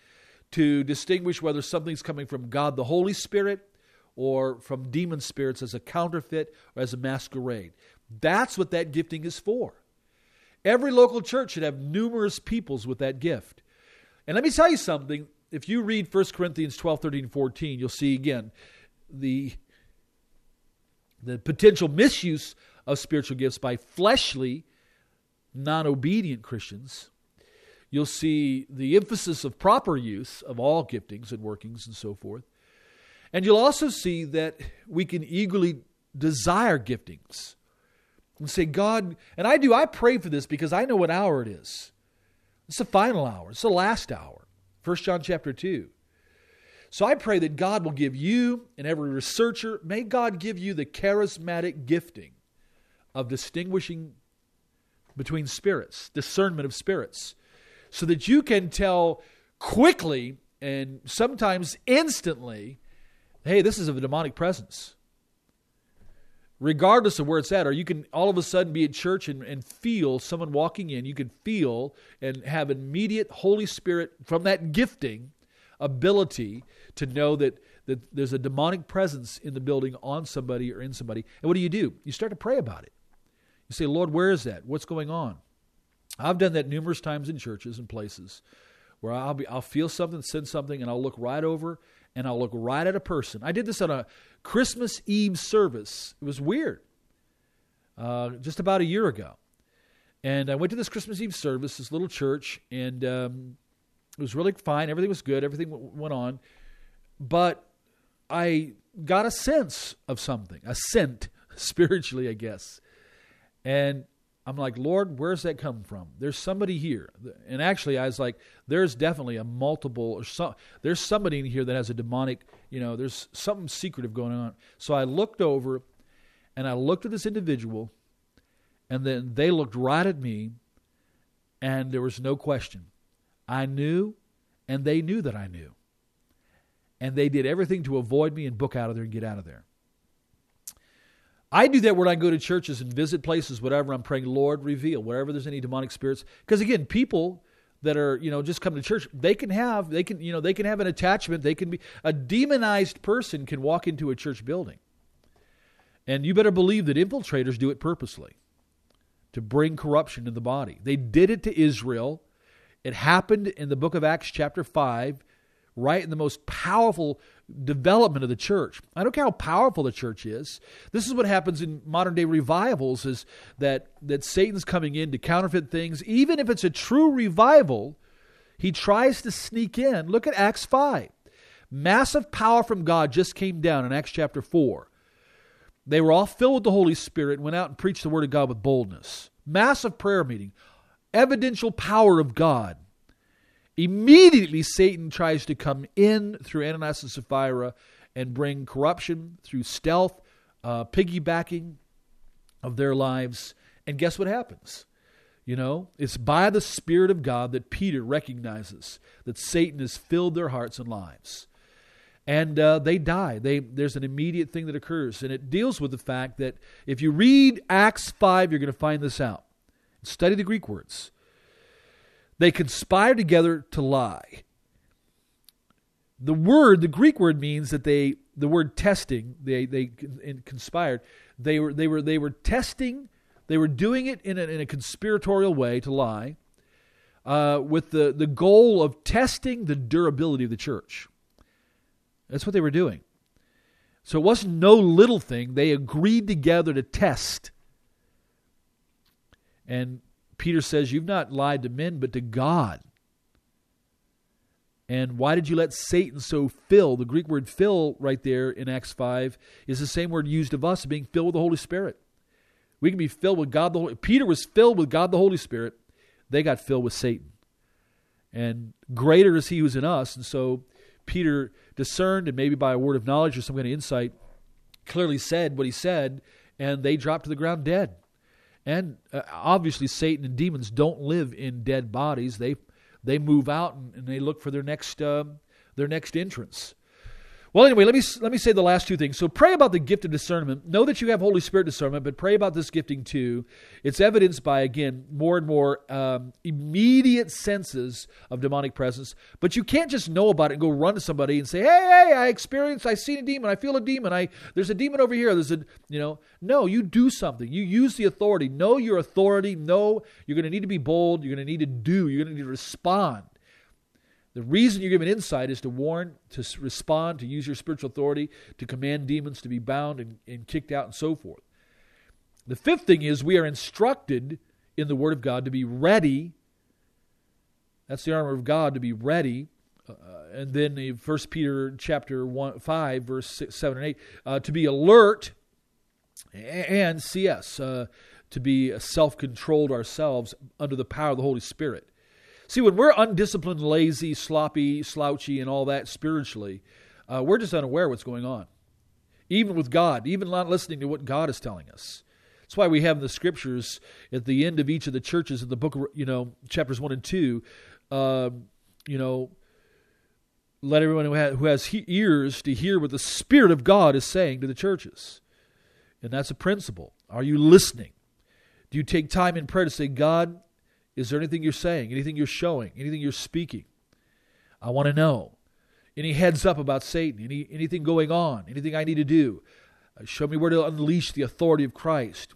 to distinguish whether something's coming from God the Holy Spirit or from demon spirits as a counterfeit or as a masquerade. That's what that gifting is for. Every local church should have numerous peoples with that gift. And let me tell you something. If you read 1 Corinthians 12, 13, 14, you'll see again the, the potential misuse of spiritual gifts by fleshly, non obedient Christians You'll see the emphasis of proper use of all giftings and workings and so forth. And you'll also see that we can eagerly desire giftings and say, God, and I do, I pray for this because I know what hour it is. It's the final hour, it's the last hour. 1 John chapter 2. So I pray that God will give you and every researcher, may God give you the charismatic gifting of distinguishing between spirits, discernment of spirits so that you can tell quickly and sometimes instantly hey, this is a demonic presence. Regardless of where it's at, or you can all of a sudden be at church and, and feel someone walking in. You can feel and have immediate Holy Spirit from that gifting ability to know that, that there's a demonic presence in the building on somebody or in somebody. And what do you do? You start to pray about it. You say, Lord, where is that? What's going on? I've done that numerous times in churches and places where I'll be I'll feel something, sense something, and I'll look right over and I'll look right at a person. I did this on a Christmas Eve service. It was weird. Uh, just about a year ago, and I went to this Christmas Eve service, this little church, and um, it was really fine. Everything was good. Everything w- went on, but I got a sense of something, a scent [LAUGHS] spiritually, I guess, and I'm like, Lord, where's that come from? There's somebody here. And actually, I was like, there's definitely a multiple, or some, there's somebody in here that has a demonic, you know, there's something secretive going on. So I looked over and I looked at this individual, and then they looked right at me, and there was no question. I knew, and they knew that I knew. And they did everything to avoid me and book out of there and get out of there. I do that when I go to churches and visit places, whatever. I'm praying, Lord, reveal wherever there's any demonic spirits. Because again, people that are you know just coming to church, they can have they can you know they can have an attachment. They can be a demonized person can walk into a church building, and you better believe that infiltrators do it purposely to bring corruption to the body. They did it to Israel. It happened in the book of Acts, chapter five right in the most powerful development of the church. I don't care how powerful the church is. This is what happens in modern day revivals is that that Satan's coming in to counterfeit things. Even if it's a true revival, he tries to sneak in. Look at Acts 5. Massive power from God just came down in Acts chapter 4. They were all filled with the Holy Spirit, and went out and preached the word of God with boldness. Massive prayer meeting. Evidential power of God. Immediately, Satan tries to come in through Ananias and Sapphira and bring corruption through stealth, uh, piggybacking of their lives. And guess what happens? You know, it's by the Spirit of God that Peter recognizes that Satan has filled their hearts and lives. And uh, they die. They, there's an immediate thing that occurs. And it deals with the fact that if you read Acts 5, you're going to find this out. Study the Greek words. They conspire together to lie. The word, the Greek word means that they, the word testing, they, they conspired. They were, they were, they were testing, they were doing it in a, in a conspiratorial way to lie uh, with the, the goal of testing the durability of the church. That's what they were doing. So it wasn't no little thing. They agreed together to test. And Peter says, You've not lied to men, but to God. And why did you let Satan so fill? The Greek word fill right there in Acts 5 is the same word used of us being filled with the Holy Spirit. We can be filled with God the Holy Peter was filled with God the Holy Spirit. They got filled with Satan. And greater is he who's in us. And so Peter discerned, and maybe by a word of knowledge or some kind of insight, clearly said what he said, and they dropped to the ground dead. And uh, obviously, Satan and demons don't live in dead bodies. They they move out and, and they look for their next uh, their next entrance. Well, anyway, let me let me say the last two things. So pray about the gift of discernment. Know that you have Holy Spirit discernment, but pray about this gifting too. It's evidenced by again more and more um, immediate senses of demonic presence. But you can't just know about it and go run to somebody and say, "Hey, hey, I experienced, I seen a demon, I feel a demon, I there's a demon over here." There's a you know, no, you do something. You use the authority. Know your authority. Know you're going to need to be bold. You're going to need to do. You're going to need to respond. The reason you're given insight is to warn, to respond, to use your spiritual authority, to command demons to be bound and, and kicked out, and so forth. The fifth thing is we are instructed in the Word of God to be ready. That's the armor of God to be ready. Uh, and then in 1 Peter chapter 1, 5, verse 6, 7 and 8, uh, to be alert and CS, uh, to be self controlled ourselves under the power of the Holy Spirit. See, when we're undisciplined, lazy, sloppy, slouchy, and all that spiritually, uh, we're just unaware what's going on. Even with God, even not listening to what God is telling us. That's why we have the scriptures at the end of each of the churches in the book, of, you know, chapters one and two. Uh, you know, let everyone who has, who has ears to hear what the Spirit of God is saying to the churches. And that's a principle. Are you listening? Do you take time in prayer to say, God, is there anything you're saying, anything you're showing, anything you're speaking? I want to know. Any heads up about Satan? Any, anything going on? Anything I need to do? Uh, show me where to unleash the authority of Christ.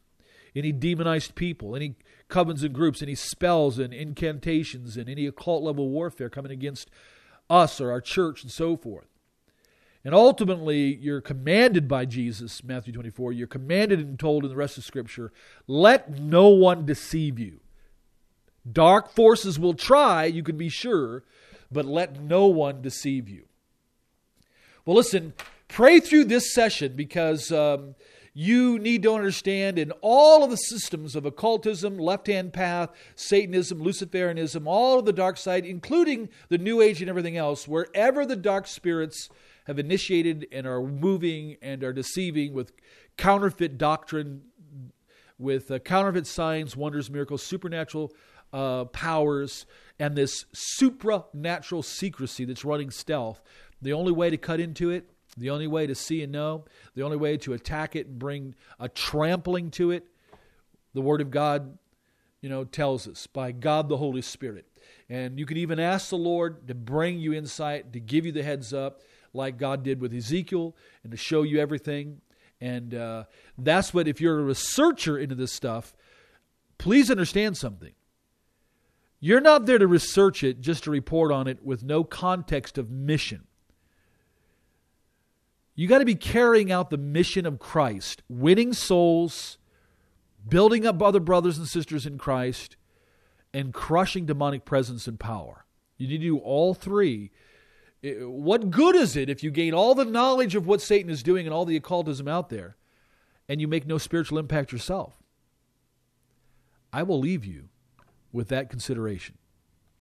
Any demonized people, any covens and groups, any spells and incantations, and any occult level warfare coming against us or our church and so forth. And ultimately, you're commanded by Jesus, Matthew 24, you're commanded and told in the rest of Scripture, let no one deceive you. Dark forces will try, you can be sure, but let no one deceive you. Well, listen, pray through this session because um, you need to understand in all of the systems of occultism, left hand path, Satanism, Luciferianism, all of the dark side, including the New Age and everything else, wherever the dark spirits have initiated and are moving and are deceiving with counterfeit doctrine, with uh, counterfeit signs, wonders, miracles, supernatural uh, powers and this supranatural secrecy that's running stealth. The only way to cut into it The only way to see and know, the only way to attack it and bring a trampling to it, the Word of God, you know, tells us by God the Holy Spirit. And you can even ask the Lord to bring you insight, to give you the heads up, like God did with Ezekiel, and to show you everything. And uh, that's what, if you're a researcher into this stuff, please understand something. You're not there to research it just to report on it with no context of mission. You got to be carrying out the mission of Christ, winning souls, building up other brothers and sisters in Christ, and crushing demonic presence and power. You need to do all three. What good is it if you gain all the knowledge of what Satan is doing and all the occultism out there and you make no spiritual impact yourself? I will leave you with that consideration.